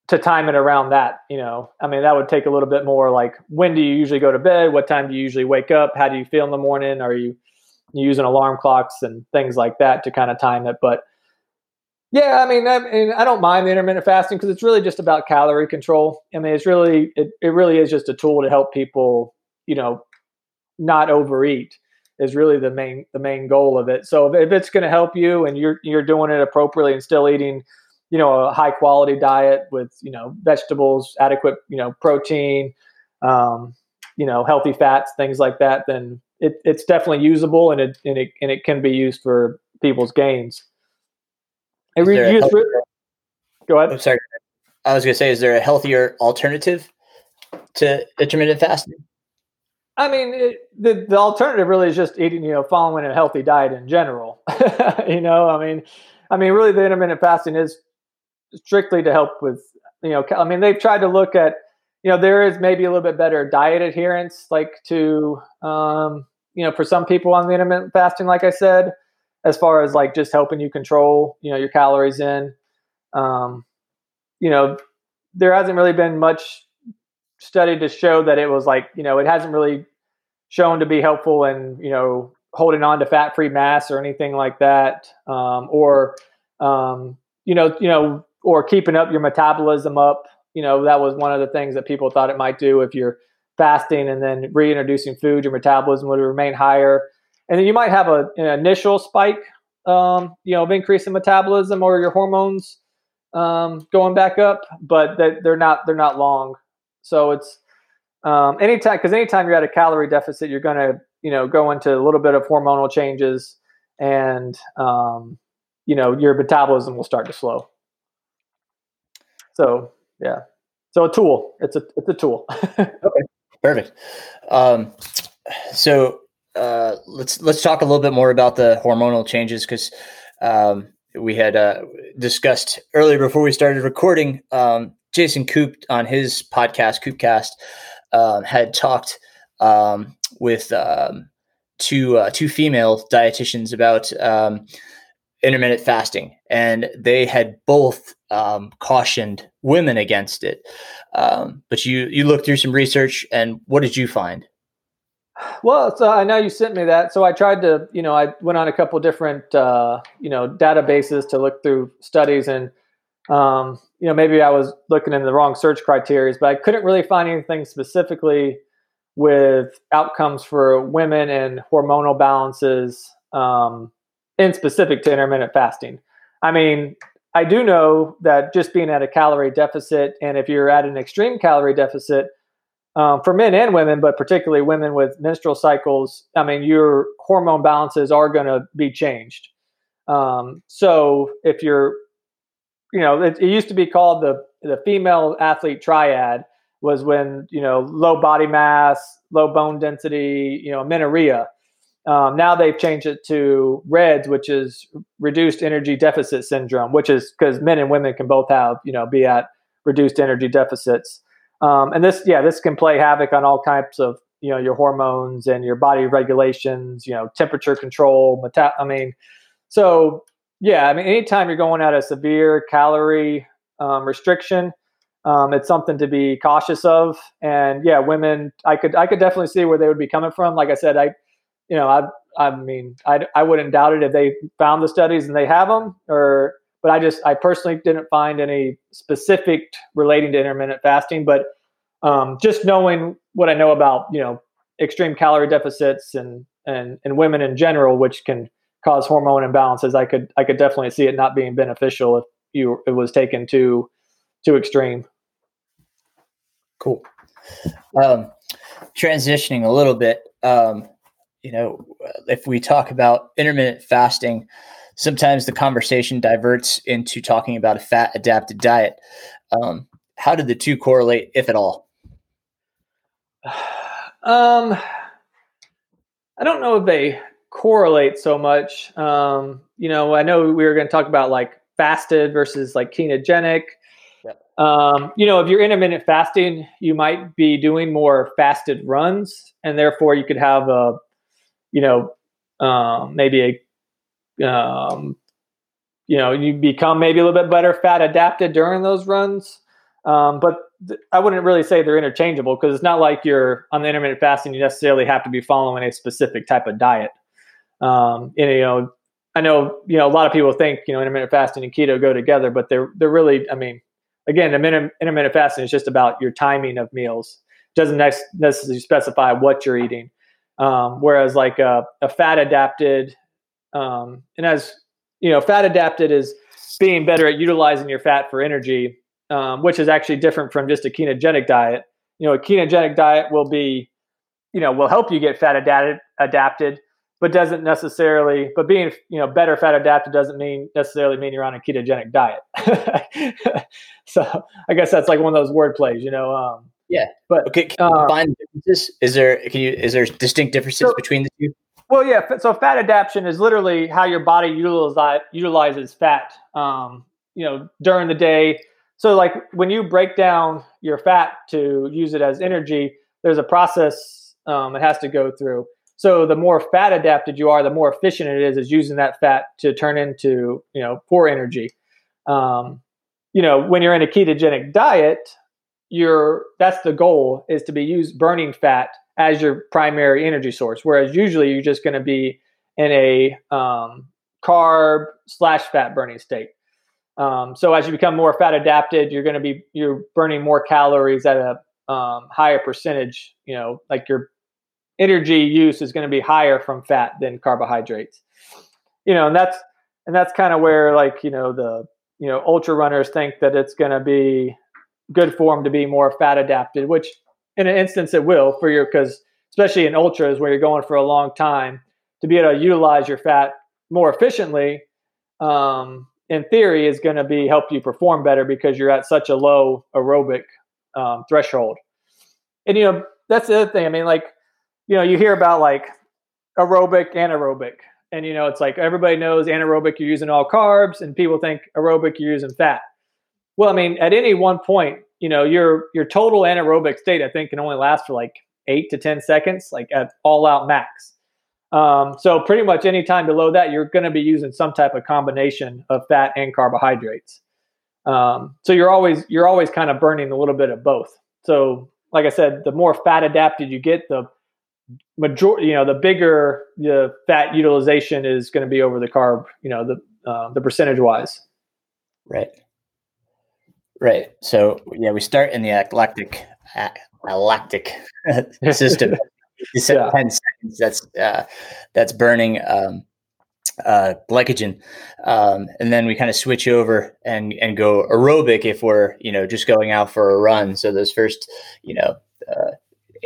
to time it around that. You know, I mean, that would take a little bit more. Like, when do you usually go to bed? What time do you usually wake up? How do you feel in the morning? Are you using alarm clocks and things like that to kind of time it? But yeah, I mean, I, mean, I don't mind the intermittent fasting because it's really just about calorie control. I mean, it's really it, it really is just a tool to help people, you know, not overeat is really the main the main goal of it. So if, it's going to help you and you're you're doing it appropriately and still eating, you know, a high quality diet with you know vegetables, adequate you know protein, um, you know, healthy fats, things like that, then it, it's definitely usable and it and it and it can be used for people's gains. It re- go ahead. I'm sorry. I was going to say, is there a healthier alternative to intermittent fasting? I mean, it, the the alternative really is just eating, you know, following a healthy diet in general. *laughs* you know, I mean, I mean, really, the intermittent fasting is strictly to help with, you know, I mean, they've tried to look at, you know, there is maybe a little bit better diet adherence, like to, um, you know, for some people on the intermittent fasting, like I said, as far as like just helping you control, you know, your calories in. Um, you know, there hasn't really been much study to show that it was like, you know, it hasn't really shown to be helpful in, you know, holding on to fat-free mass or anything like that, um, or, um, you know, you know, or keeping up your metabolism up. You know, that was one of the things that people thought it might do if you're fasting and then reintroducing food, your metabolism would remain higher and then you might have a, an initial spike, um, you know, of increase in metabolism or your hormones um, going back up, but that they're not they're not long. So it's um, anytime because anytime you're at a calorie deficit, you're going to you know go into a little bit of hormonal changes, and um, you know your metabolism will start to slow. So yeah, so a tool. It's a it's a tool. *laughs* okay, perfect. Um, so uh, let's let's talk a little bit more about the hormonal changes because um, we had uh, discussed earlier before we started recording. Um, Jason Koop on his podcast KoopCast, um, had talked um, with um, two uh, two female dietitians about um, intermittent fasting, and they had both cautioned women against it. but you you looked through some research, and what did you find? Well, so I know you sent me that. So I tried to, you know, I went on a couple different, uh, you know, databases to look through studies, and um, you know, maybe I was looking in the wrong search criteria, but I couldn't really find anything specifically with outcomes for women and hormonal balances um, in specific to intermittent fasting. I mean, I do know that just being at a calorie deficit, and if you're at an extreme calorie deficit, um, for men and women, but particularly women with menstrual cycles, I mean, your hormone balances are going to be changed. Um, so if you're, you know, it, it, used to be called the the female athlete triad was when you know low body mass, low bone density, you know, amenorrhea. Um, now they've changed it to REDS, which is reduced energy deficit syndrome, which is because men and women can both have, you know, be at reduced energy deficits. Um, and this, yeah, this can play havoc on all types of, you know, your hormones and your body regulations, you know, temperature control, meta- I mean, so yeah, I mean, anytime you're going at a severe calorie um, restriction, um, it's something to be cautious of. And yeah, women, I could, I could definitely see where they would be coming from. Like I said, I, you know, I, I mean, I, I wouldn't doubt it if they found the studies and they have them, or but I just I personally didn't find any specific relating to intermittent fasting. But um, just knowing what I know about you know extreme calorie deficits and and and women in general, which can cause hormone imbalances, I could I could definitely see it not being beneficial if you it was taken too too extreme. Cool. Um, transitioning a little bit, um, you know, if we talk about intermittent fasting, sometimes the conversation diverts into talking about a fat adapted diet. Um, how did the two correlate, if at all? *sighs* Um, I don't know if they correlate so much. Um, you know, I know we were going to talk about like fasted versus like ketogenic. Yep. Um, you know, if you're intermittent fasting, you might be doing more fasted runs, and therefore you could have a, you know, um, maybe a, um, you know, you become maybe a little bit better fat adapted during those runs. Um, but th- I wouldn't really say they're interchangeable because it's not like you're on the intermittent fasting. You necessarily have to be following a specific type of diet. Um, and, you know, I know you know a lot of people think you know intermittent fasting and keto go together, but they're they're really. I mean, again, intermittent, fasting is just about your timing of meals. It doesn't necessarily specify what you're eating. Um, whereas like a, a fat adapted, um, and as you know, fat adapted is being better at utilizing your fat for energy, um, which is actually different from just a ketogenic diet. You know, a ketogenic diet will be, you know, will help you get fat adapted, adapted but doesn't necessarily but being you know better fat adapted doesn't mean necessarily mean you're on a ketogenic diet. *laughs* So i guess that's like one of those word plays you know um, yeah. but okay can you uh, find differences? Is there can you is there distinct differences so, between the two? Well yeah so fat adaptation is literally how your body utilizes utilizes fat um, you know during the day. So like when you break down your fat to use it as energy there's a process um, it has to go through so the more fat adapted you are, the more efficient it is is using that fat to turn into you know poor energy. Um, you know when you're in a ketogenic diet, you're that's the goal is to be used burning fat as your primary energy source. Whereas usually you're just going to be in a um, carb slash fat burning state. Um, so as you become more fat adapted, you're going to be you're burning more calories at a um, higher percentage. You know, like your energy use is going to be higher from fat than carbohydrates. You know, and that's and that's kind of where like you know the you know ultra runners think that it's going to be good for them to be more fat adapted, which in an instance it will for your because especially in ultras where you're going for a long time to be able to utilize your fat more efficiently. Um, in theory, is going to be help you perform better because you're at such a low aerobic um, threshold. And you know that's the other thing. I mean, like you know, you hear about like aerobic, anaerobic. And you know, it's like everybody knows anaerobic you're using all carbs and people think aerobic you're using fat. Well, I mean, at any one point, you know, your your total anaerobic state I think can only last for like 8 to 10 seconds like at all out max. Um, so pretty much any time below that, you're going to be using some type of combination of fat and carbohydrates. Um, so you're always you're always kind of burning a little bit of both. So like I said, the more fat adapted you get, the major you know the bigger the fat utilization is going to be over the carb you know the uh, the percentage wise right. Right. So yeah we start in the lactic lactic *laughs* system. Yeah. 10 seconds that's uh, that's burning um, uh, glycogen. Um, and then we kind of switch over and and go aerobic if we're you know just going out for a run. So those first you know uh,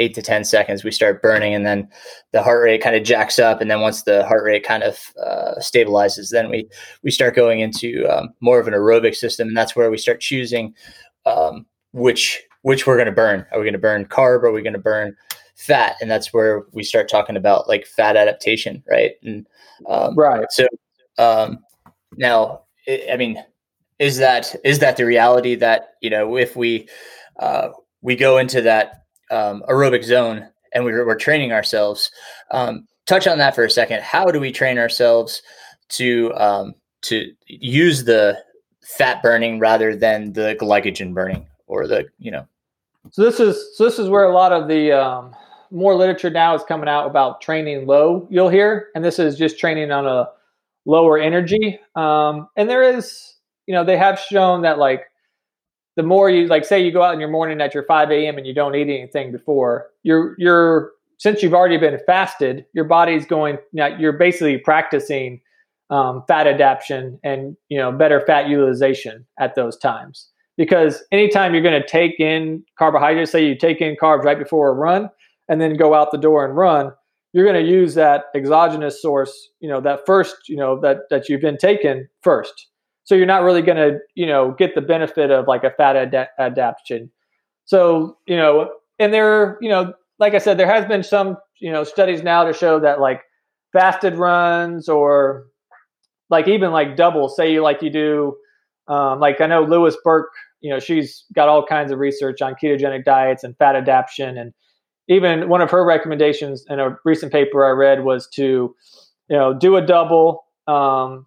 eight to 10 seconds, we start burning and then the heart rate kind of jacks up. And then once the heart rate kind of uh, stabilizes, then we, we start going into um, more of an aerobic system. And that's where we start choosing um, which, which we're going to burn. Are we going to burn carb? Or are we going to burn fat? And that's where we start talking about like fat adaptation. Right. And um, right. So um, now, I mean, is that, is that the reality that, you know, if we, uh, we go into that um, aerobic zone and we we're training ourselves. Um, touch on that for a second. How do we train ourselves to um, to use the fat burning rather than the glycogen burning or the you know? So this is so this is where a lot of the um, more literature now is coming out about training low. You'll hear, and this is just training on a lower energy. Um, and there is, you know, they have shown that like the more you like say you go out in your morning at your 5 a.m and you don't eat anything before you're you're since you've already been fasted your body's going now you're basically practicing um, fat adaptation and you know better fat utilization at those times. Because anytime you're going to take in carbohydrates say you take in carbs right before a run and then go out the door and run you're going to use that exogenous source you know that first you know that that you've been taken first so you're not really going to, you know, get the benefit of like a fat ad- adaptation. So, you know, and there, you know, like I said, there has been some, you know, studies now to show that like fasted runs or like even like double, say you like you do, um, like I know Louise Burke you know, she's got all kinds of research on ketogenic diets and fat adaptation. And even one of her recommendations in a recent paper I read was to, you know, do a double, um,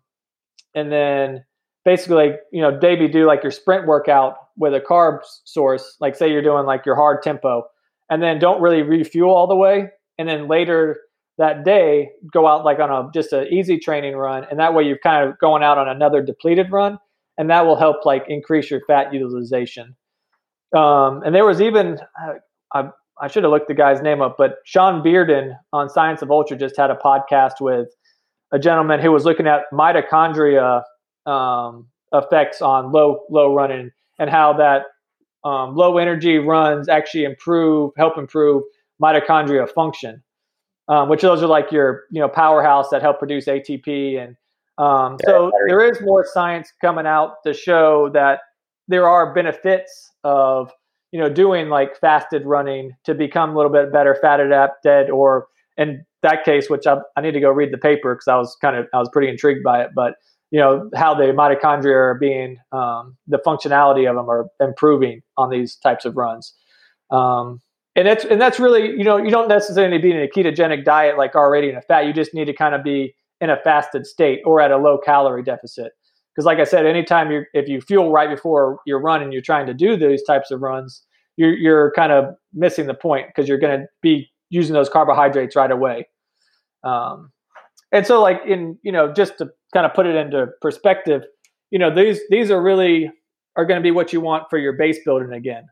and then basically, like, you know, maybe do like your sprint workout with a carb source. Like, say you're doing like your hard tempo, and then don't really refuel all the way, and then later that day go out like on a just an easy training run and that way you're kind of going out on another depleted run and that will help like increase your fat utilization um, and there was even uh, I, I should have looked the guy's name up but Shawn Bearden on science of ultra just had a podcast with a gentleman who was looking at mitochondria um, effects on low low running and how that um, low energy runs actually improve help improve mitochondria function um, which those are like your you know powerhouse that help produce ATP and um, so there is more science coming out to show that there are benefits of you know doing like fasted running to become a little bit better fat adapted or in that case which I, I need to go read the paper because I was kind of I was pretty intrigued by it but you know how the mitochondria are being um, the functionality of them are improving on these types of runs. Um, and that's and that's really you know you don't necessarily need to be in a ketogenic diet like already in a fat. You just need to kind of be in a fasted state or at a low calorie deficit. Because like i said anytime you if you fuel right before your run and you're trying to do these types of runs you're you're kind of missing the point because you're going to be using those carbohydrates right away. Um, and so like in you know just to kind of put it into perspective you know these these are really are going to be what you want for your base building again.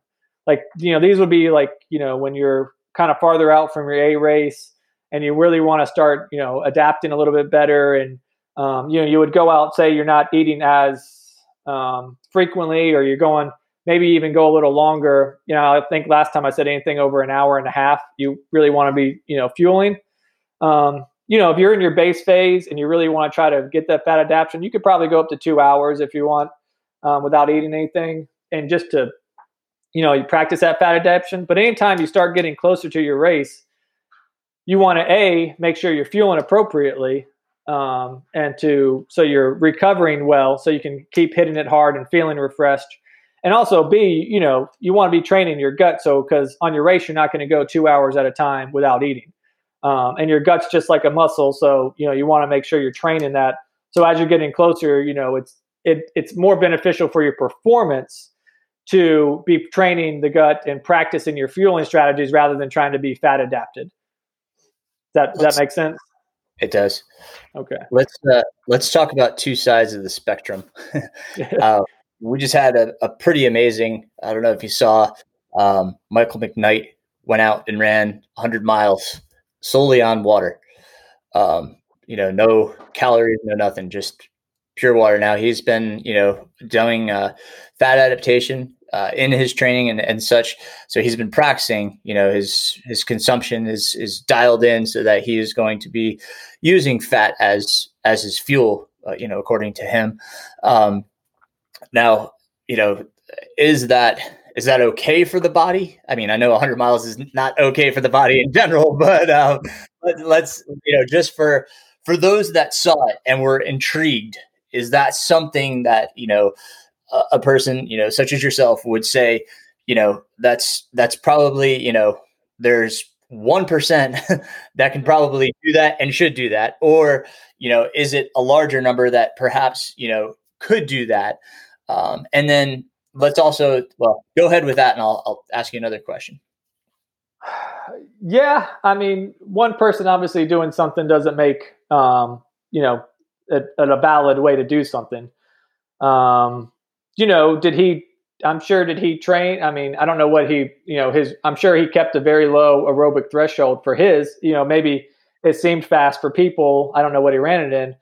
Like you know these would be like you know when you're kind of farther out from your A race and you really want to start you know adapting a little bit better and um, you know you would go out say you're not eating as um, frequently or you're going maybe even go a little longer. You know i think last time i said anything over an hour and a half you really want to be you know fueling. Um, you know if you're in your base phase and you really want to try to get that fat adaptation you could probably go up to two hours if you want um, without eating anything and just to you know, you practice that fat adaptation. But anytime you start getting closer to your race, you want to a make sure you're fueling appropriately, um, and to so you're recovering well, so you can keep hitting it hard and feeling refreshed. And also, B, you know, you want to be training your gut. So, because on your race, you're not going to go two hours at a time without eating. Um, and your gut's just like a muscle. So, you know, you want to make sure you're training that. So, as you're getting closer, you know, it's it, it's more beneficial for your performance to be training the gut and practicing your fueling strategies rather than trying to be fat adapted. Does that does that make sense? It does. Okay. Let's uh, let's talk about two sides of the spectrum. *laughs* *laughs* uh, we just had a, a, pretty amazing. I don't know if you saw um, Michael McKnight went out and ran 100 miles solely on water. Um, you know, no calories, no nothing, just pure water. Now he's been, you know, doing uh, fat adaptation uh, in his training and, and such. So he's been practicing. You know, his his consumption is is dialed in so that he is going to be using fat as as his fuel. Uh, you know, according to him. Um, now, you know, is that is that okay for the body? I mean, I know 100 miles is not okay for the body in general, *laughs* but um, let, let's you know just for for those that saw it and were intrigued is that something that you know a, a person you know such as yourself would say you know that's that's probably you know there's 1% *laughs* that can probably do that and should do that or you know is it a larger number that perhaps you know could do that um, and then let's also well go ahead with that and I'll, I'll ask you another question yeah i mean one person obviously doing something doesn't make um, you know a, a valid way to do something. Um, you know, did he? I'm sure did he train? I mean, I don't know what he, you know, his. I'm sure he kept a very low aerobic threshold for his. You know, maybe it seemed fast for people. I don't know what he ran it in,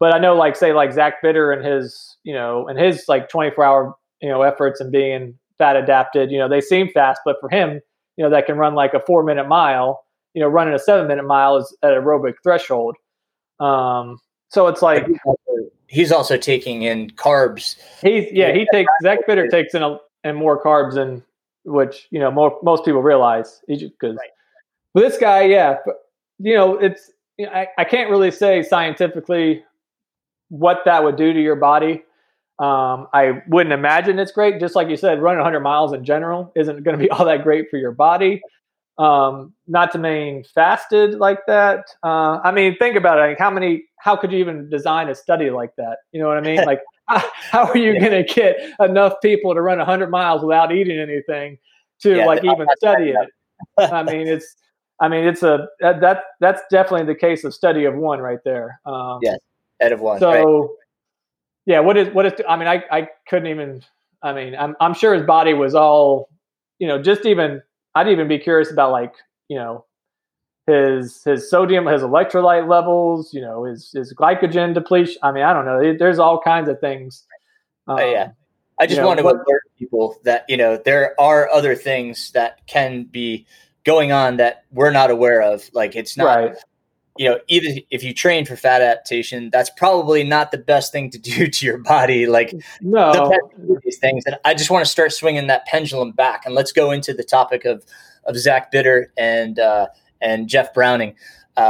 but I know, like, say, like Zach Bitter and his, you know, and his like 24 hour, you know, efforts and being fat adapted. You know, they seem fast, but for him, you know, that can run like a four minute mile. You know, running a seven minute mile is at aerobic threshold. Um, so it's like he's also taking in carbs. He's yeah, he takes Zach Bitter takes in a, and more carbs than which you know more, most people realize. Because right. but this guy, yeah, but, you know, it's I, I can't really say scientifically what that would do to your body. Um, I wouldn't imagine it's great. Just like you said, running 100 miles in general isn't going to be *laughs* all that great for your body. Um, not to mean fasted like that. Uh, I mean, think about it. Like how many? How could you even design a study like that? You know what I mean? *laughs* Like, how are you going to get enough people to run 100 miles without eating anything to yeah, like even study it? I mean, it's. *laughs* I mean, it's a that that's definitely the case of study of one right there. Um, yes, N of one. So. Right yeah, what is what is? I mean, I I couldn't even. I mean, I'm I'm sure his body was all, you know, just even. I'd even be curious about like you know, his his sodium, his electrolyte levels, you know, his his glycogen depletion. I mean, I don't know. There's all kinds of things. Um, oh, yeah. I just you know, want to but, alert people that you know there are other things that can be going on that we're not aware of. Like it's not right you know, even if you train for fat adaptation, that's probably not the best thing to *laughs* do to your body. Like, no, these things. And I just want to start swinging that pendulum back, and let's go into the topic of of Zach Bitter and uh, and Jeff Browning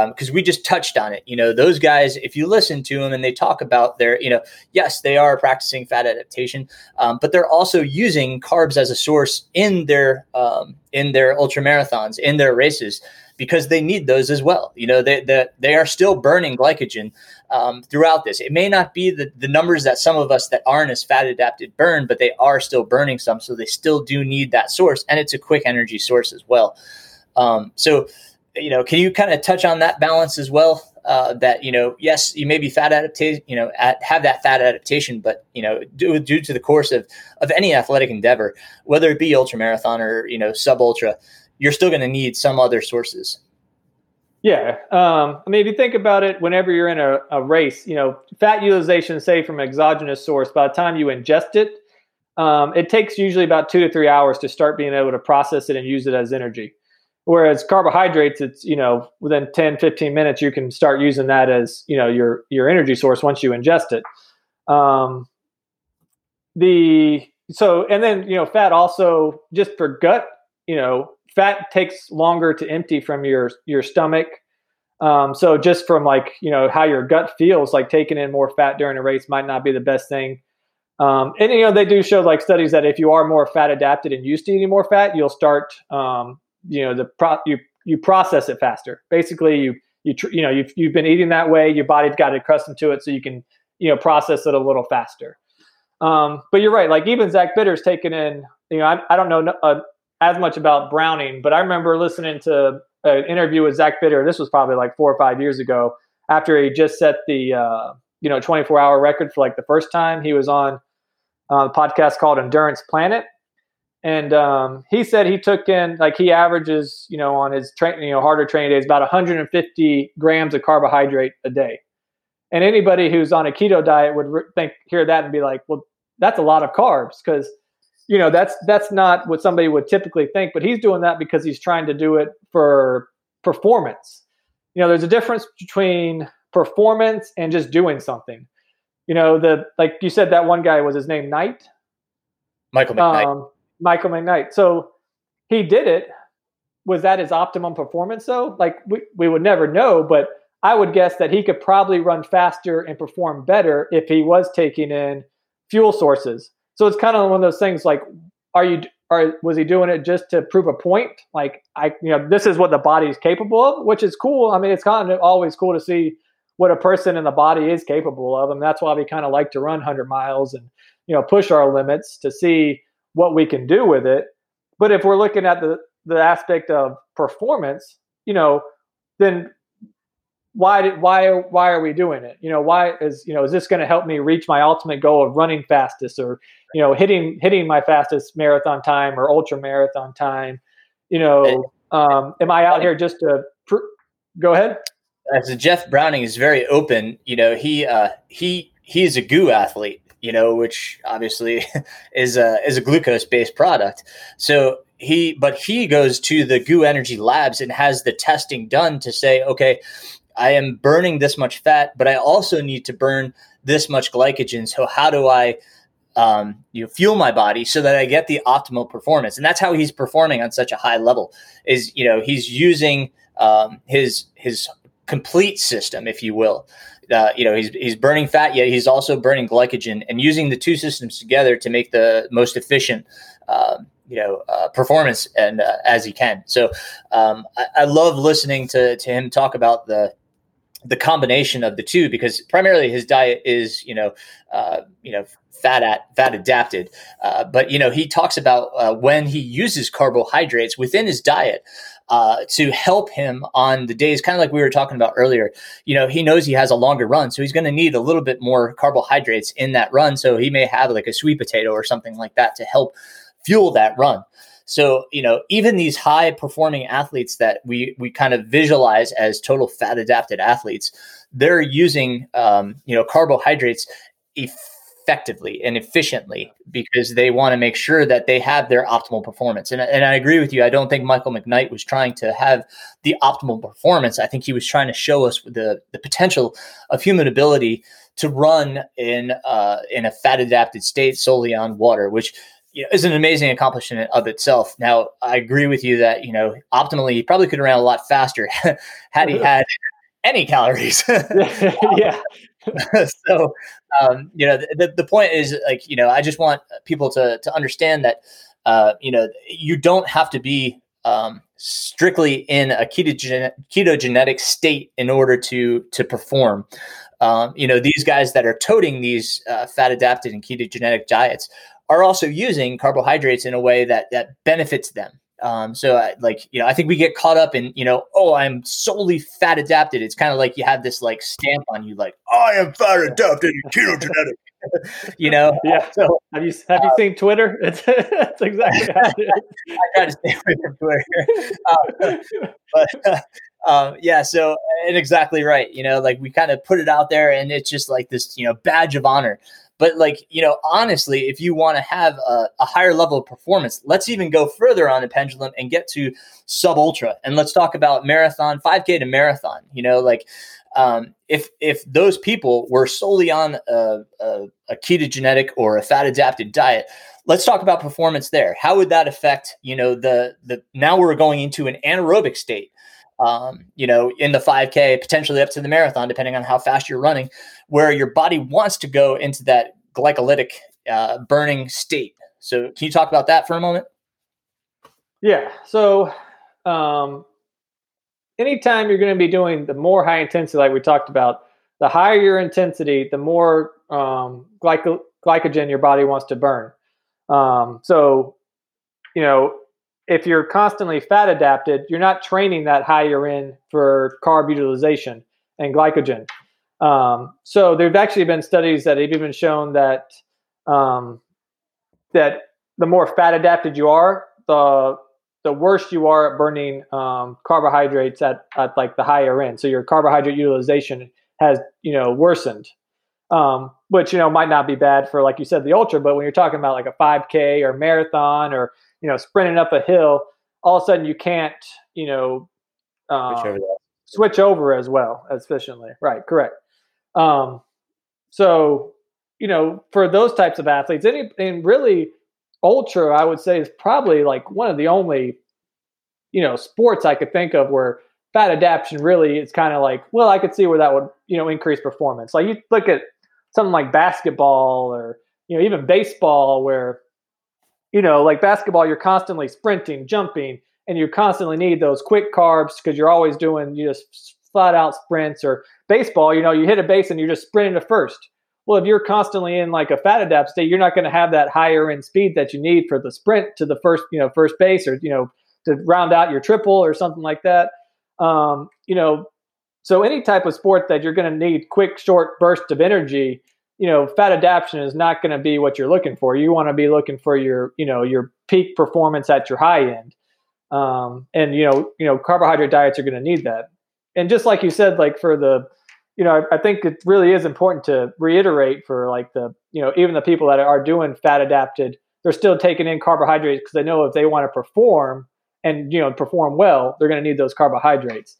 because um, we just touched on it. You know, those guys, if you listen to them and they talk about their, you know, yes, they are practicing fat adaptation, um, but they're also using carbs as a source in their um, in their ultra marathons, in their races because they need those as well. You know, they, they, they are still burning glycogen um, throughout this. It may not be the, the numbers that some of us that aren't as fat adapted burn, but they are still burning some. So they still do need that source. And it's a quick energy source as well. Um, so, you know, can you kind of touch on that balance as well? Uh, that you know, yes, you may be fat adaptation, you know, at, have that fat adaptation, but you know, due, due to the course of of any athletic endeavor, whether it be ultra marathon or you know sub ultra, you're still going to need some other sources. Yeah. Um, I mean, if you think about it, whenever you're in a, a, race, you know, fat utilization, say from an exogenous source, by the time you ingest it, um, it takes usually about two to three hours to start being able to process it and use it as energy. Whereas carbohydrates, it's, you know, within 10, 15 minutes, you can start using that as, you know, your, your energy source once you ingest it. Um, the, so, and then, you know, fat also just for gut, you know, fat takes longer to empty from your your stomach. Um, so just from like you know how your gut feels, like taking in more fat during a race might not be the best thing. Um, and you know they do show like studies that if you are more fat adapted and used to eating more fat, you'll start um, you know the pro- you you process it faster. Basically, you you tr- you know you've you've been eating that way, your body's got accustomed to it, so you can you know process it a little faster. Um, but you're right. Like even Zach Bitter's taking in. You know, I, I don't know uh, as much about Browning, but I remember listening to an interview with Zach Bitter. This was probably like four or five years ago. After he just set the uh, you know 24 hour record for like the first time, he was on uh, a podcast called Endurance Planet, and um, he said he took in like he averages you know on his train you know harder training days about 150 grams of carbohydrate a day. And anybody who's on a keto diet would re- think hear that and be like, well, that's a lot of carbs because you know that's that's not what somebody would typically think but he's doing that because he's trying to do it for performance. You know there's a difference between performance and just doing something. You know the like you said that one guy was his name knight? Michael mcknight. Um, michael mcknight. So he did it. Was that his optimum performance though? Like we, we would never know but i would guess that he could probably run faster and perform better if he was taking in fuel sources so it's kind of one of those things like, are you, or was he doing it just to prove a point? Like, I, you know, this is what the body is capable of, which is cool. I mean, it's kind of always cool to see what a person in the body is capable of. And that's why we kind of like to run 100 miles and, you know, push our limits to see what we can do with it. But if we're looking at the, the aspect of performance, you know, then why did why why are we doing it? You know why is you know is this going to help me reach my ultimate goal of running fastest or you know hitting hitting my fastest marathon time or ultra marathon time? You know um, am i out here just to pr- go ahead. As jeff browning is very open you know he uh he he's a GU athlete you know which obviously *laughs* is a is a glucose based product. So he but he goes to the GU energy labs and has the testing done to say okay I am burning this much fat, but I also need to burn this much glycogen. So how do I um, you know, fuel my body so that I get the optimal performance? And that's how he's performing on such a high level. Is you know he's using um, his his complete system, if you will. uh, you know he's he's burning fat, yet he's also burning glycogen, and using the two systems together to make the most efficient. Uh, you know, uh, performance and uh, as he can. So um, I, I, love listening to to him talk about the the combination of the two because primarily his diet is you know uh, you know fat at fat adapted. Uh, but you know he talks about uh, when he uses carbohydrates within his diet uh, to help him on the days kind of like we were talking about earlier you know he knows he has a longer run so he's going to need a little bit more carbohydrates in that run so he may have like a sweet potato or something like that to help fuel that run so, you know, even these high performing athletes that we we kind of visualize as total fat adapted athletes, they're using um, you know carbohydrates effectively and efficiently because they want to make sure that they have their optimal performance. And, and I agree with you. I don't think Michael McKnight was trying to have the optimal performance. I think he was trying to show us the the potential of human ability to run in uh, in a fat adapted state solely on water, which you know, is an amazing accomplishment of itself. Now, I agree with you that you know optimally he probably could have ran a lot faster *laughs* had he had any calories. *laughs* *laughs* yeah. so, um, you know, the, the point is like you know, I just want people to to understand that uh, you know you don't have to be um, strictly in a ketogen- ketogenic state in order to to perform. Um, you know, these guys that are toting these uh, fat adapted and ketogenic diets are also using carbohydrates in a way that that benefits them. Um, so, I, like you know, I think we get caught up in you know, oh, I'm solely fat adapted. It's kind of like you have this like stamp on you, like I am fat adapted and ketogenic. *laughs* you know, yeah. So have you have you uh, seen Twitter? *laughs* It's, it's exactly how it is. *laughs* I try to stay away from Twitter, uh, but. Uh, um, yeah, so and exactly right. You know, like we kind of put it out there, and it's just like this, you know, badge of honor. But like, you know, honestly, if you want to have a, a, higher level of performance, let's even go further on the pendulum and get to sub ultra. And let's talk about marathon, 5K to marathon. You know, like um, if if those people were solely on a, a, a ketogenic or a fat adapted diet, let's talk about performance there. How would that affect, you know, the the now we're going into an anaerobic state um, you know, in the 5K, potentially up to the marathon, depending on how fast you're running, where your body wants to go into that glycolytic uh, burning state. So, can you talk about that for a moment? Yeah. So, um, anytime you're going to be doing the more high intensity, like we talked about, the higher your intensity, the more um, glyco- glycogen your body wants to burn. Um, so, you know, if you're constantly fat adapted, you're not training that higher in for carb utilization and glycogen. Um, so there've actually been studies that have even shown that um, that the more fat adapted you are, the the worse you are at burning um, carbohydrates at, at like the higher end. So your carbohydrate utilization has you know worsened, um, which you know might not be bad for like you said the ultra, but when you're talking about like a 5K or marathon or you know, sprinting up a hill, all of a sudden you can't, you know, um, switch, over switch, over as well as efficiently. Right, correct. Um, so, you know, for those types of athletes, any and really ultra, I would say is probably like one of the only, you know, sports I could think of where fat adaptation really is kind of like, well, I could see where that would, you know, increase performance. Like you look at something like basketball or, you know, even baseball where you know, like basketball, you're constantly sprinting, jumping, and you constantly need those quick carbs because you're always doing you just flat out sprints. Or baseball, you know, you hit a base and you're just sprinting to first. Well, if you're constantly in like a fat adapt state, you're not going to have that higher end speed that you need for the sprint to the first, you know, first base or you know to round out your triple or something like that. Um, you know, so any type of sport that you're going to need quick, short bursts of energy, you know, fat adaptation is not going to be what you're looking for. You want to be looking for your, you know, your peak performance at your high end. Um, and you know, you know, carbohydrate diets are going to need that. And just like you said, like for the, you know, I, I think it really is important to reiterate for like the, you know, even the people that are doing fat adapted, they're still taking in carbohydrates because they know if they want to perform and you know perform well, they're going to need those carbohydrates.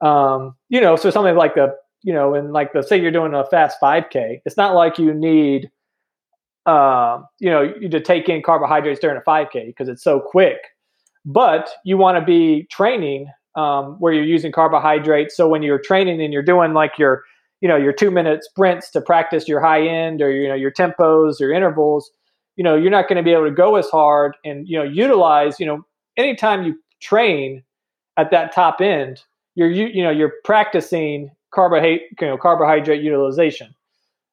Um, you know, so something like the you know, and like the say you're doing a fast 5K, it's not like you need, uh, you know, you to take in carbohydrates during a 5K because it's so quick. But you want to be training um, where you're using carbohydrates. So when you're training and you're doing like your, you know your two minute sprints to practice your high end or you know your tempos or intervals you know you're not going to be able to go as hard and you know utilize you know anytime you train at that top end you're you, you know you're practicing carbohydrate you know carbohydrate utilization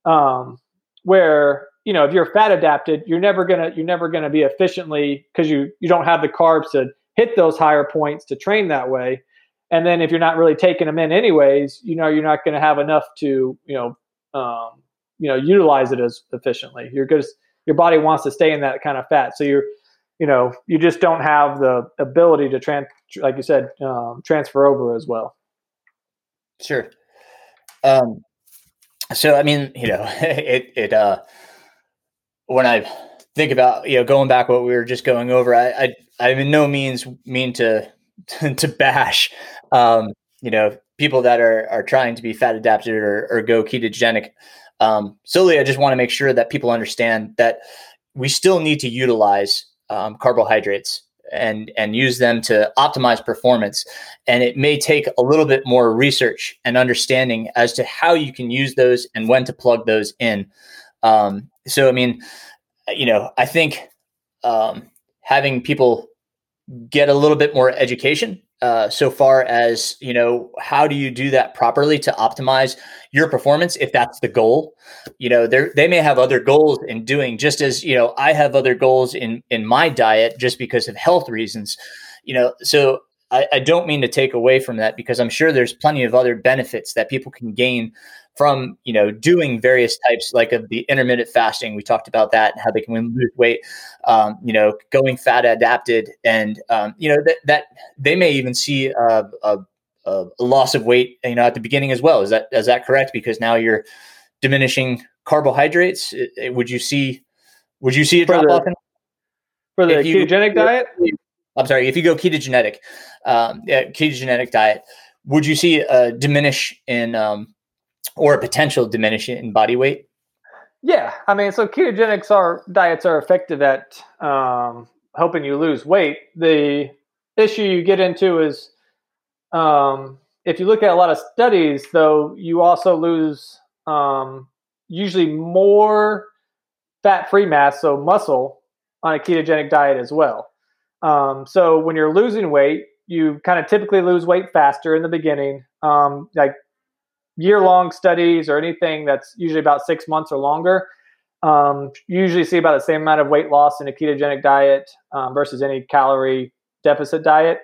um, where you know if you're fat adapted you're never gonna you're never gonna be efficiently because you you don't have the carbs to hit those higher points to train that way. And then if you're not really taking them in anyways you know you're not going to have enough to you know um, you know utilize it as efficiently. You're your body wants to stay in that kind of fat. So you're you know you just don't have the ability to trans like you said um, transfer over as well. Sure. Um so i mean you know *laughs* it it uh when i think about you know going back what we were just going over i i, I in no means mean to *laughs* to bash um you know people that are are trying to be fat adapted or, or go ketogenic um, solely, I just want to make sure that people understand that we still need to utilize um, carbohydrates and and use them to optimize performance. And it may take a little bit more research and understanding as to how you can use those and when to plug those in. Um, so, I mean, you know, I think um, having people get a little bit more education uh, so far as you know how do you do that properly to optimize your performance if that's the goal? You know they they may have other goals in doing just as you know i have other goals in in my diet just because of health reasons. You know so I, I don't mean to take away from that because i'm sure there's plenty of other benefits that people can gain from you know doing various types like of the intermittent fasting. We talked about that and how they can lose weight um, you know going fat adapted and um, you know that, that they may even see a, a, a, loss of weight you know at the beginning as well. Is that is that correct? Because now you're diminishing carbohydrates. It, it, would you see would you see a drop off for the ketogenic diet? I'm sorry if you go ketogenic um, yeah, ketogenic diet would you see a diminish in um, or a potential diminishing in body weight? Yeah, I mean, so ketogenics are diets are effective at um, helping you lose weight. The issue you get into is um, if you look at a lot of studies, though, you also lose um, usually more fat-free mass, so muscle, on a ketogenic diet as well. Um, so when you're losing weight, you kind of typically lose weight faster in the beginning. Um, like year long studies or anything that's usually about six months or longer, um, usually see about the same amount of weight loss in a ketogenic diet um, versus any calorie deficit diet.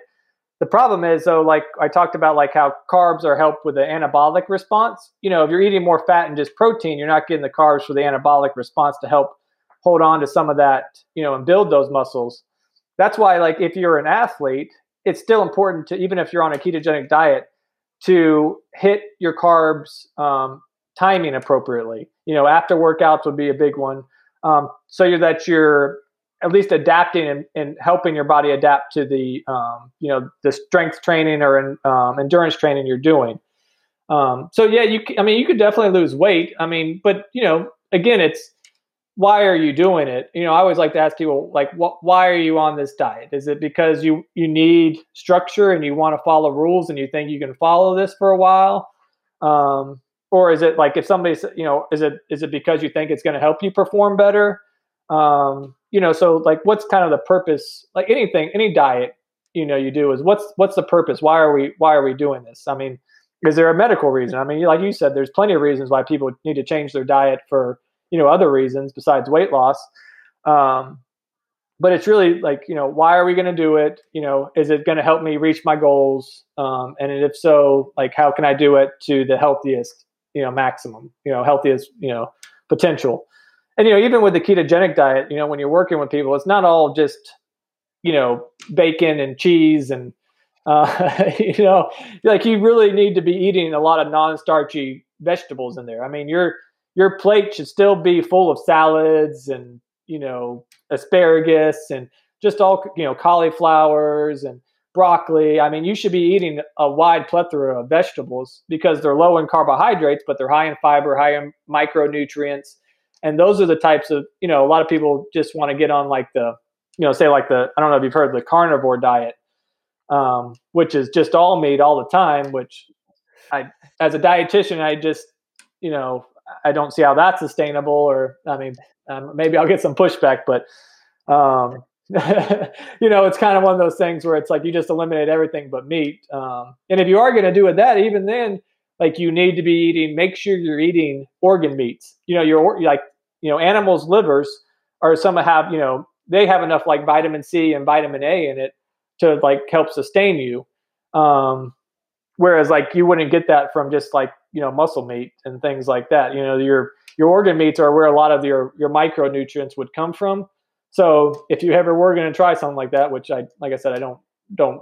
The problem is though, like I talked about, like how carbs are helped with the anabolic response. You know, if you're eating more fat and just protein, you're not getting the carbs for the anabolic response to help hold on to some of that, you know, and build those muscles. That's why, like, if you're an athlete, it's still important to even if you're on a ketogenic diet to hit your carbs um, timing appropriately. You know, after workouts would be a big one. Um, so that you're at least adapting and, and, helping your body adapt to the um, you know the strength training or in, um, endurance training you're doing. Um, so yeah, you I mean you could definitely lose weight. I mean, but you know again, it's why are you doing it? You know, I always like to ask people like, what, why are you on this diet? Is it because you you need structure and you want to follow rules and you think you can follow this for a while, um, or is it like if somebody's you know, is it is it because you think it's going to help you perform better? Um, you know, so like, what's kind of the purpose? Like anything, any diet, you know, you do is what's what's the purpose? Why are we why are we doing this? I mean, is there a medical reason? I mean, like you said, there's plenty of reasons why people need to change their diet for you know other reasons besides weight loss. Um, but it's really like you know why are we going to do it? You know is it going to help me reach my goals? Um, and if so like how can i do it to the healthiest you know maximum you know healthiest you know potential? And you know even with the ketogenic diet you know when you're working with people it's not all just you know bacon and cheese and uh, *laughs* you know like you really need to be eating a lot of non-starchy vegetables in there. I mean you're your plate should still be full of salads and you know asparagus and just all you know cauliflowers and broccoli. I mean, you should be eating a wide plethora of vegetables because they're low in carbohydrates, but they're high in fiber, high in micronutrients. And those are the types of, you know, a lot of people just want to get on like the, you know, say like the, I don't know if you've heard the carnivore diet, um, which is just all meat all the time, which I, as a dietitian, I just you know, I don't see how that's sustainable. Or I mean, um, maybe I'll get some pushback, but um, *laughs* you know, it's kind of one of those things where it's like you just eliminate everything but meat. Um, and if you are going to do it that, even then, like you need to be eating, make sure you're eating organ meats. You know, your like you know, animals' livers are some have you know they have enough like vitamin C and vitamin A in it to like help sustain you. Um, whereas like you wouldn't get that from just like you know muscle meat and things like that. You know, your your organ meats are where a lot of your your micronutrients would come from. So if you ever were going to try something like that, which I like I said I don't don't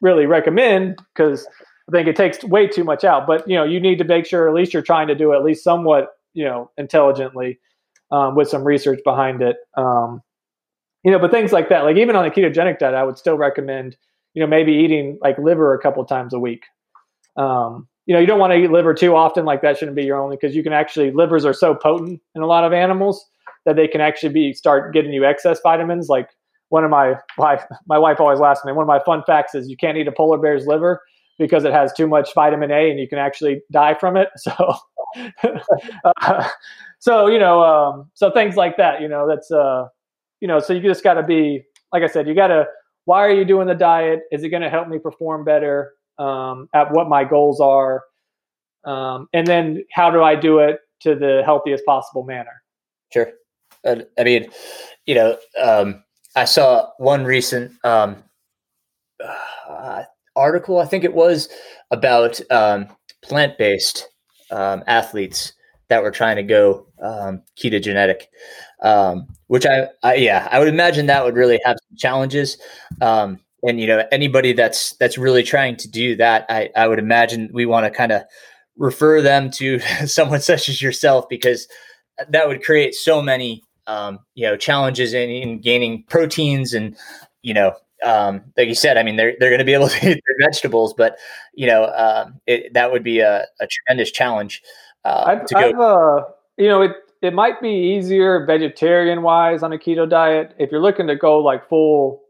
really recommend because I think it takes way too much out. But you know you need to make sure at least you're trying to do at least somewhat you know intelligently um, with some research behind it. Um, you know, but things like that, like even on a ketogenic diet, I would still recommend you know maybe eating like liver a couple times a week. Um, you know, you don't want to eat liver too often. Like that shouldn't be your only because you can actually livers are so potent in a lot of animals that they can actually be start getting you excess vitamins. Like one of my wife, my wife always laughs at me. One of my fun facts is you can't eat a polar bear's liver because it has too much vitamin A and you can actually die from it. *laughs* So, uh, *laughs* so you know, um, so things like that. You know, that's uh, you know, so you just got to be like I said, you got to. Why are you doing the diet? Is it going to help me perform better um, at what my goals are? Um, and then how do I do it to the healthiest possible manner? Sure. Uh, I mean, you know, um, I saw one recent um, uh, article, I think it was, about um, plant based um, athletes that were trying to go um, ketogenic, um, which I, I, yeah, I would imagine that would really have some challenges. Um, and you know, anybody that's that's really trying to do that, I, I would imagine we want to kind of refer them to *laughs* someone such as yourself because that would create so many um, you know challenges in, in, gaining proteins and you know um, like you said i mean they're, they're going to be able *laughs* to eat their vegetables but you know um, it, that would be a, a tremendous challenge uh, I've, to go. I've, uh, you know it it might be easier vegetarian wise on a keto diet if you're looking to go like full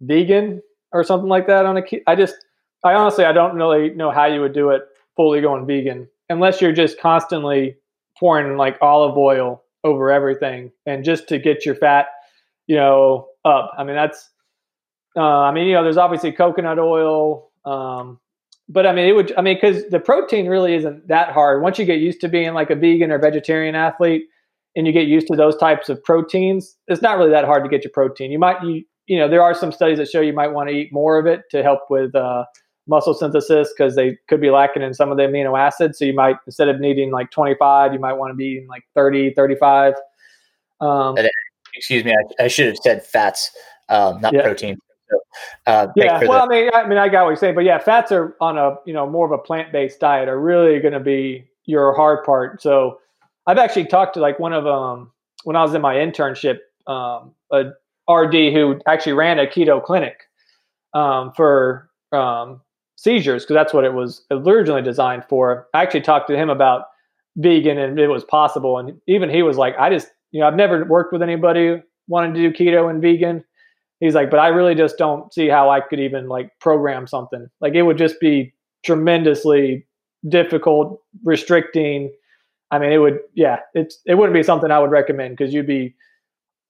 vegan or something like that on a keto i just i honestly i don't really know how you would do it fully going vegan unless you're just constantly pouring like olive oil over everything and just to get your fat you know up. I mean that's uh, i mean you know there's obviously coconut oil um, but i mean it would i mean because the protein really isn't that hard. Once you get used to being like a vegan or vegetarian athlete and you get used to those types of proteins it's not really that hard to get your protein. You might you you know there are some studies that show you might want to eat more of it to help with uh, muscle synthesis because they could be lacking in some of the amino acids. So you might, instead of needing like 25, you might want to be eating like 30, 35. Um, excuse me, I, I, should have said fats, um, not yeah. protein. So, uh, yeah, well, the- I mean, I mean, I got what you're saying, but yeah, fats are on a you know more of a plant based diet are really going to be your hard part. So I've actually talked to like one of um when I was in my internship, um, a RD who actually ran a keto clinic um, for um, seizures because that's what it was originally designed for. I actually talked to him about vegan and it was possible, and even he was like, "I just, you know, I've never worked with anybody wanting to do keto and vegan." He's like, "But I really just don't see how I could even like program something. Like it would just be tremendously difficult, restricting. I mean, it would, yeah, it's it wouldn't be something I would recommend because you'd be,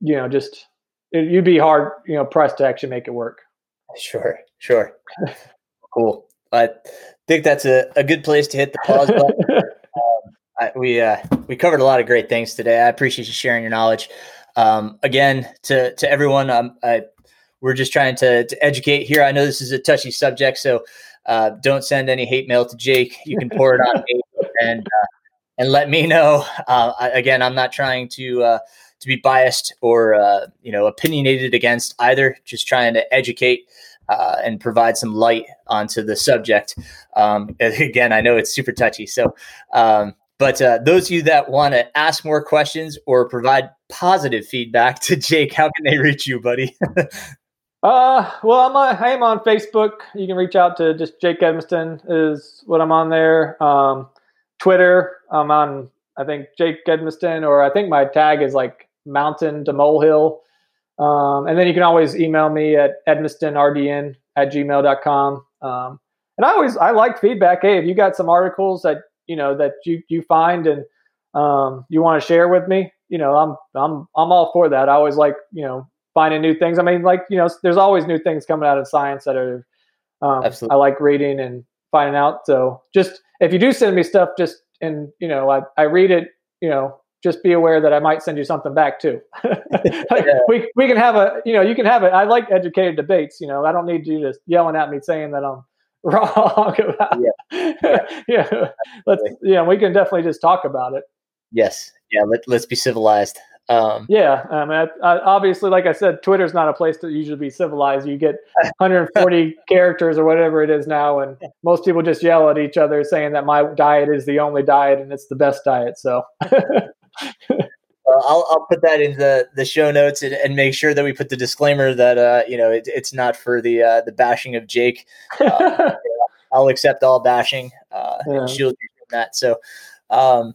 you know, just it, you'd be hard, you know, pressed to actually make it work." Sure, sure. *laughs* Cool. I think that's a, a good place to hit the pause button. *laughs* um, I, we uh, we covered a lot of great things today. I appreciate you sharing your knowledge. Um, again, to to everyone, um, I, we're just trying to, to educate here. I know this is a touchy subject, so uh, don't send any hate mail to Jake. You can pour it on me *laughs* and uh, and let me know. Uh, I, again, I'm not trying to uh, to be biased or uh, you know opinionated against either. Just trying to educate uh, and provide some light onto the subject. Um, *laughs* again, I know it's super touchy. So, um, but uh, those of you that want to ask more questions or provide positive feedback to Jake, how can they reach you, buddy? *laughs* uh, well, I'm on, I am on Facebook. You can reach out to just Jake Edmiston is what I'm on there. Um, Twitter, I'm on, I think Jake Edmiston, or I think my tag is like mountain to molehill. Um, and then you can always email me at edmistonrdn at gmail.com. Um, and I always, I like feedback. Hey, if you got some articles that you know that you you find and um, you want to share with me, you know, I'm I'm I'm all for that. I always like you know finding new things. I mean, like you know, there's always new things coming out of science that are um, I like reading and finding out. So just if you do send me stuff, just and you know, I I read it, you know, just be aware that I might send you something back too. *laughs* We we can have a you know you can have it. I like educated debates. You know I don't need you just yelling at me saying that I'm *laughs* wrong about. Yeah, yeah. *laughs* yeah. Let's yeah we can definitely just talk about it. Yes, yeah. Let let's be civilized. Um, yeah, I mean, I, I, obviously, like I said, Twitter's not a place to usually be civilized. You get 140 characters or whatever it is now, and most people just yell at each other saying that my diet is the only diet and it's the best diet. So I'll, I'll put that in the, the show notes and, and make sure that we put the disclaimer that uh, you know it, it's not for the uh, the bashing of Jake. Uh, *laughs* I'll accept all bashing uh, yeah. and shield you from that. So, um,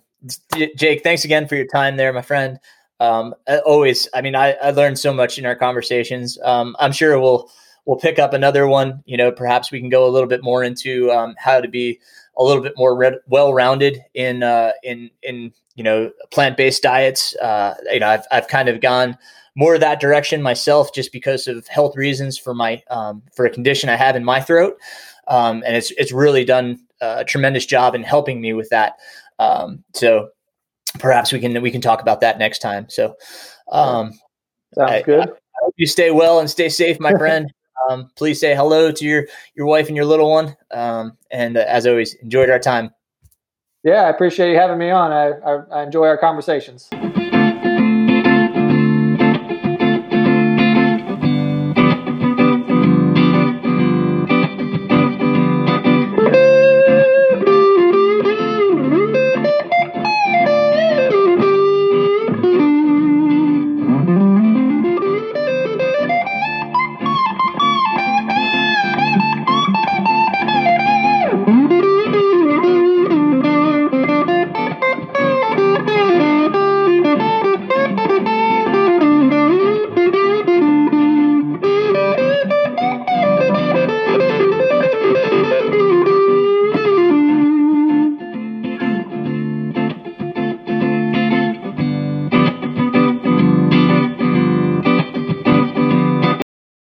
Jake, thanks again for your time there, my friend. Um, always, I mean, I, I learned so much in our conversations. Um, I'm sure we'll we'll pick up another one. You know, perhaps we can go a little bit more into um, how to be a little bit more red, well-rounded in uh, in in you know plant-based diets. Uh, you know, I've I've kind of gone more that direction myself just because of health reasons for my um, for a condition I have in my throat, um, and it's it's really done a tremendous job in helping me with that. Um, so perhaps we can we can talk about that next time. So um, sounds I, good. I hope you stay well and stay safe, my *laughs* friend. Um, please say hello to your your wife and your little one. Um, and uh, as always, enjoyed our time. Yeah, I appreciate you having me on. I, I, I enjoy our conversations.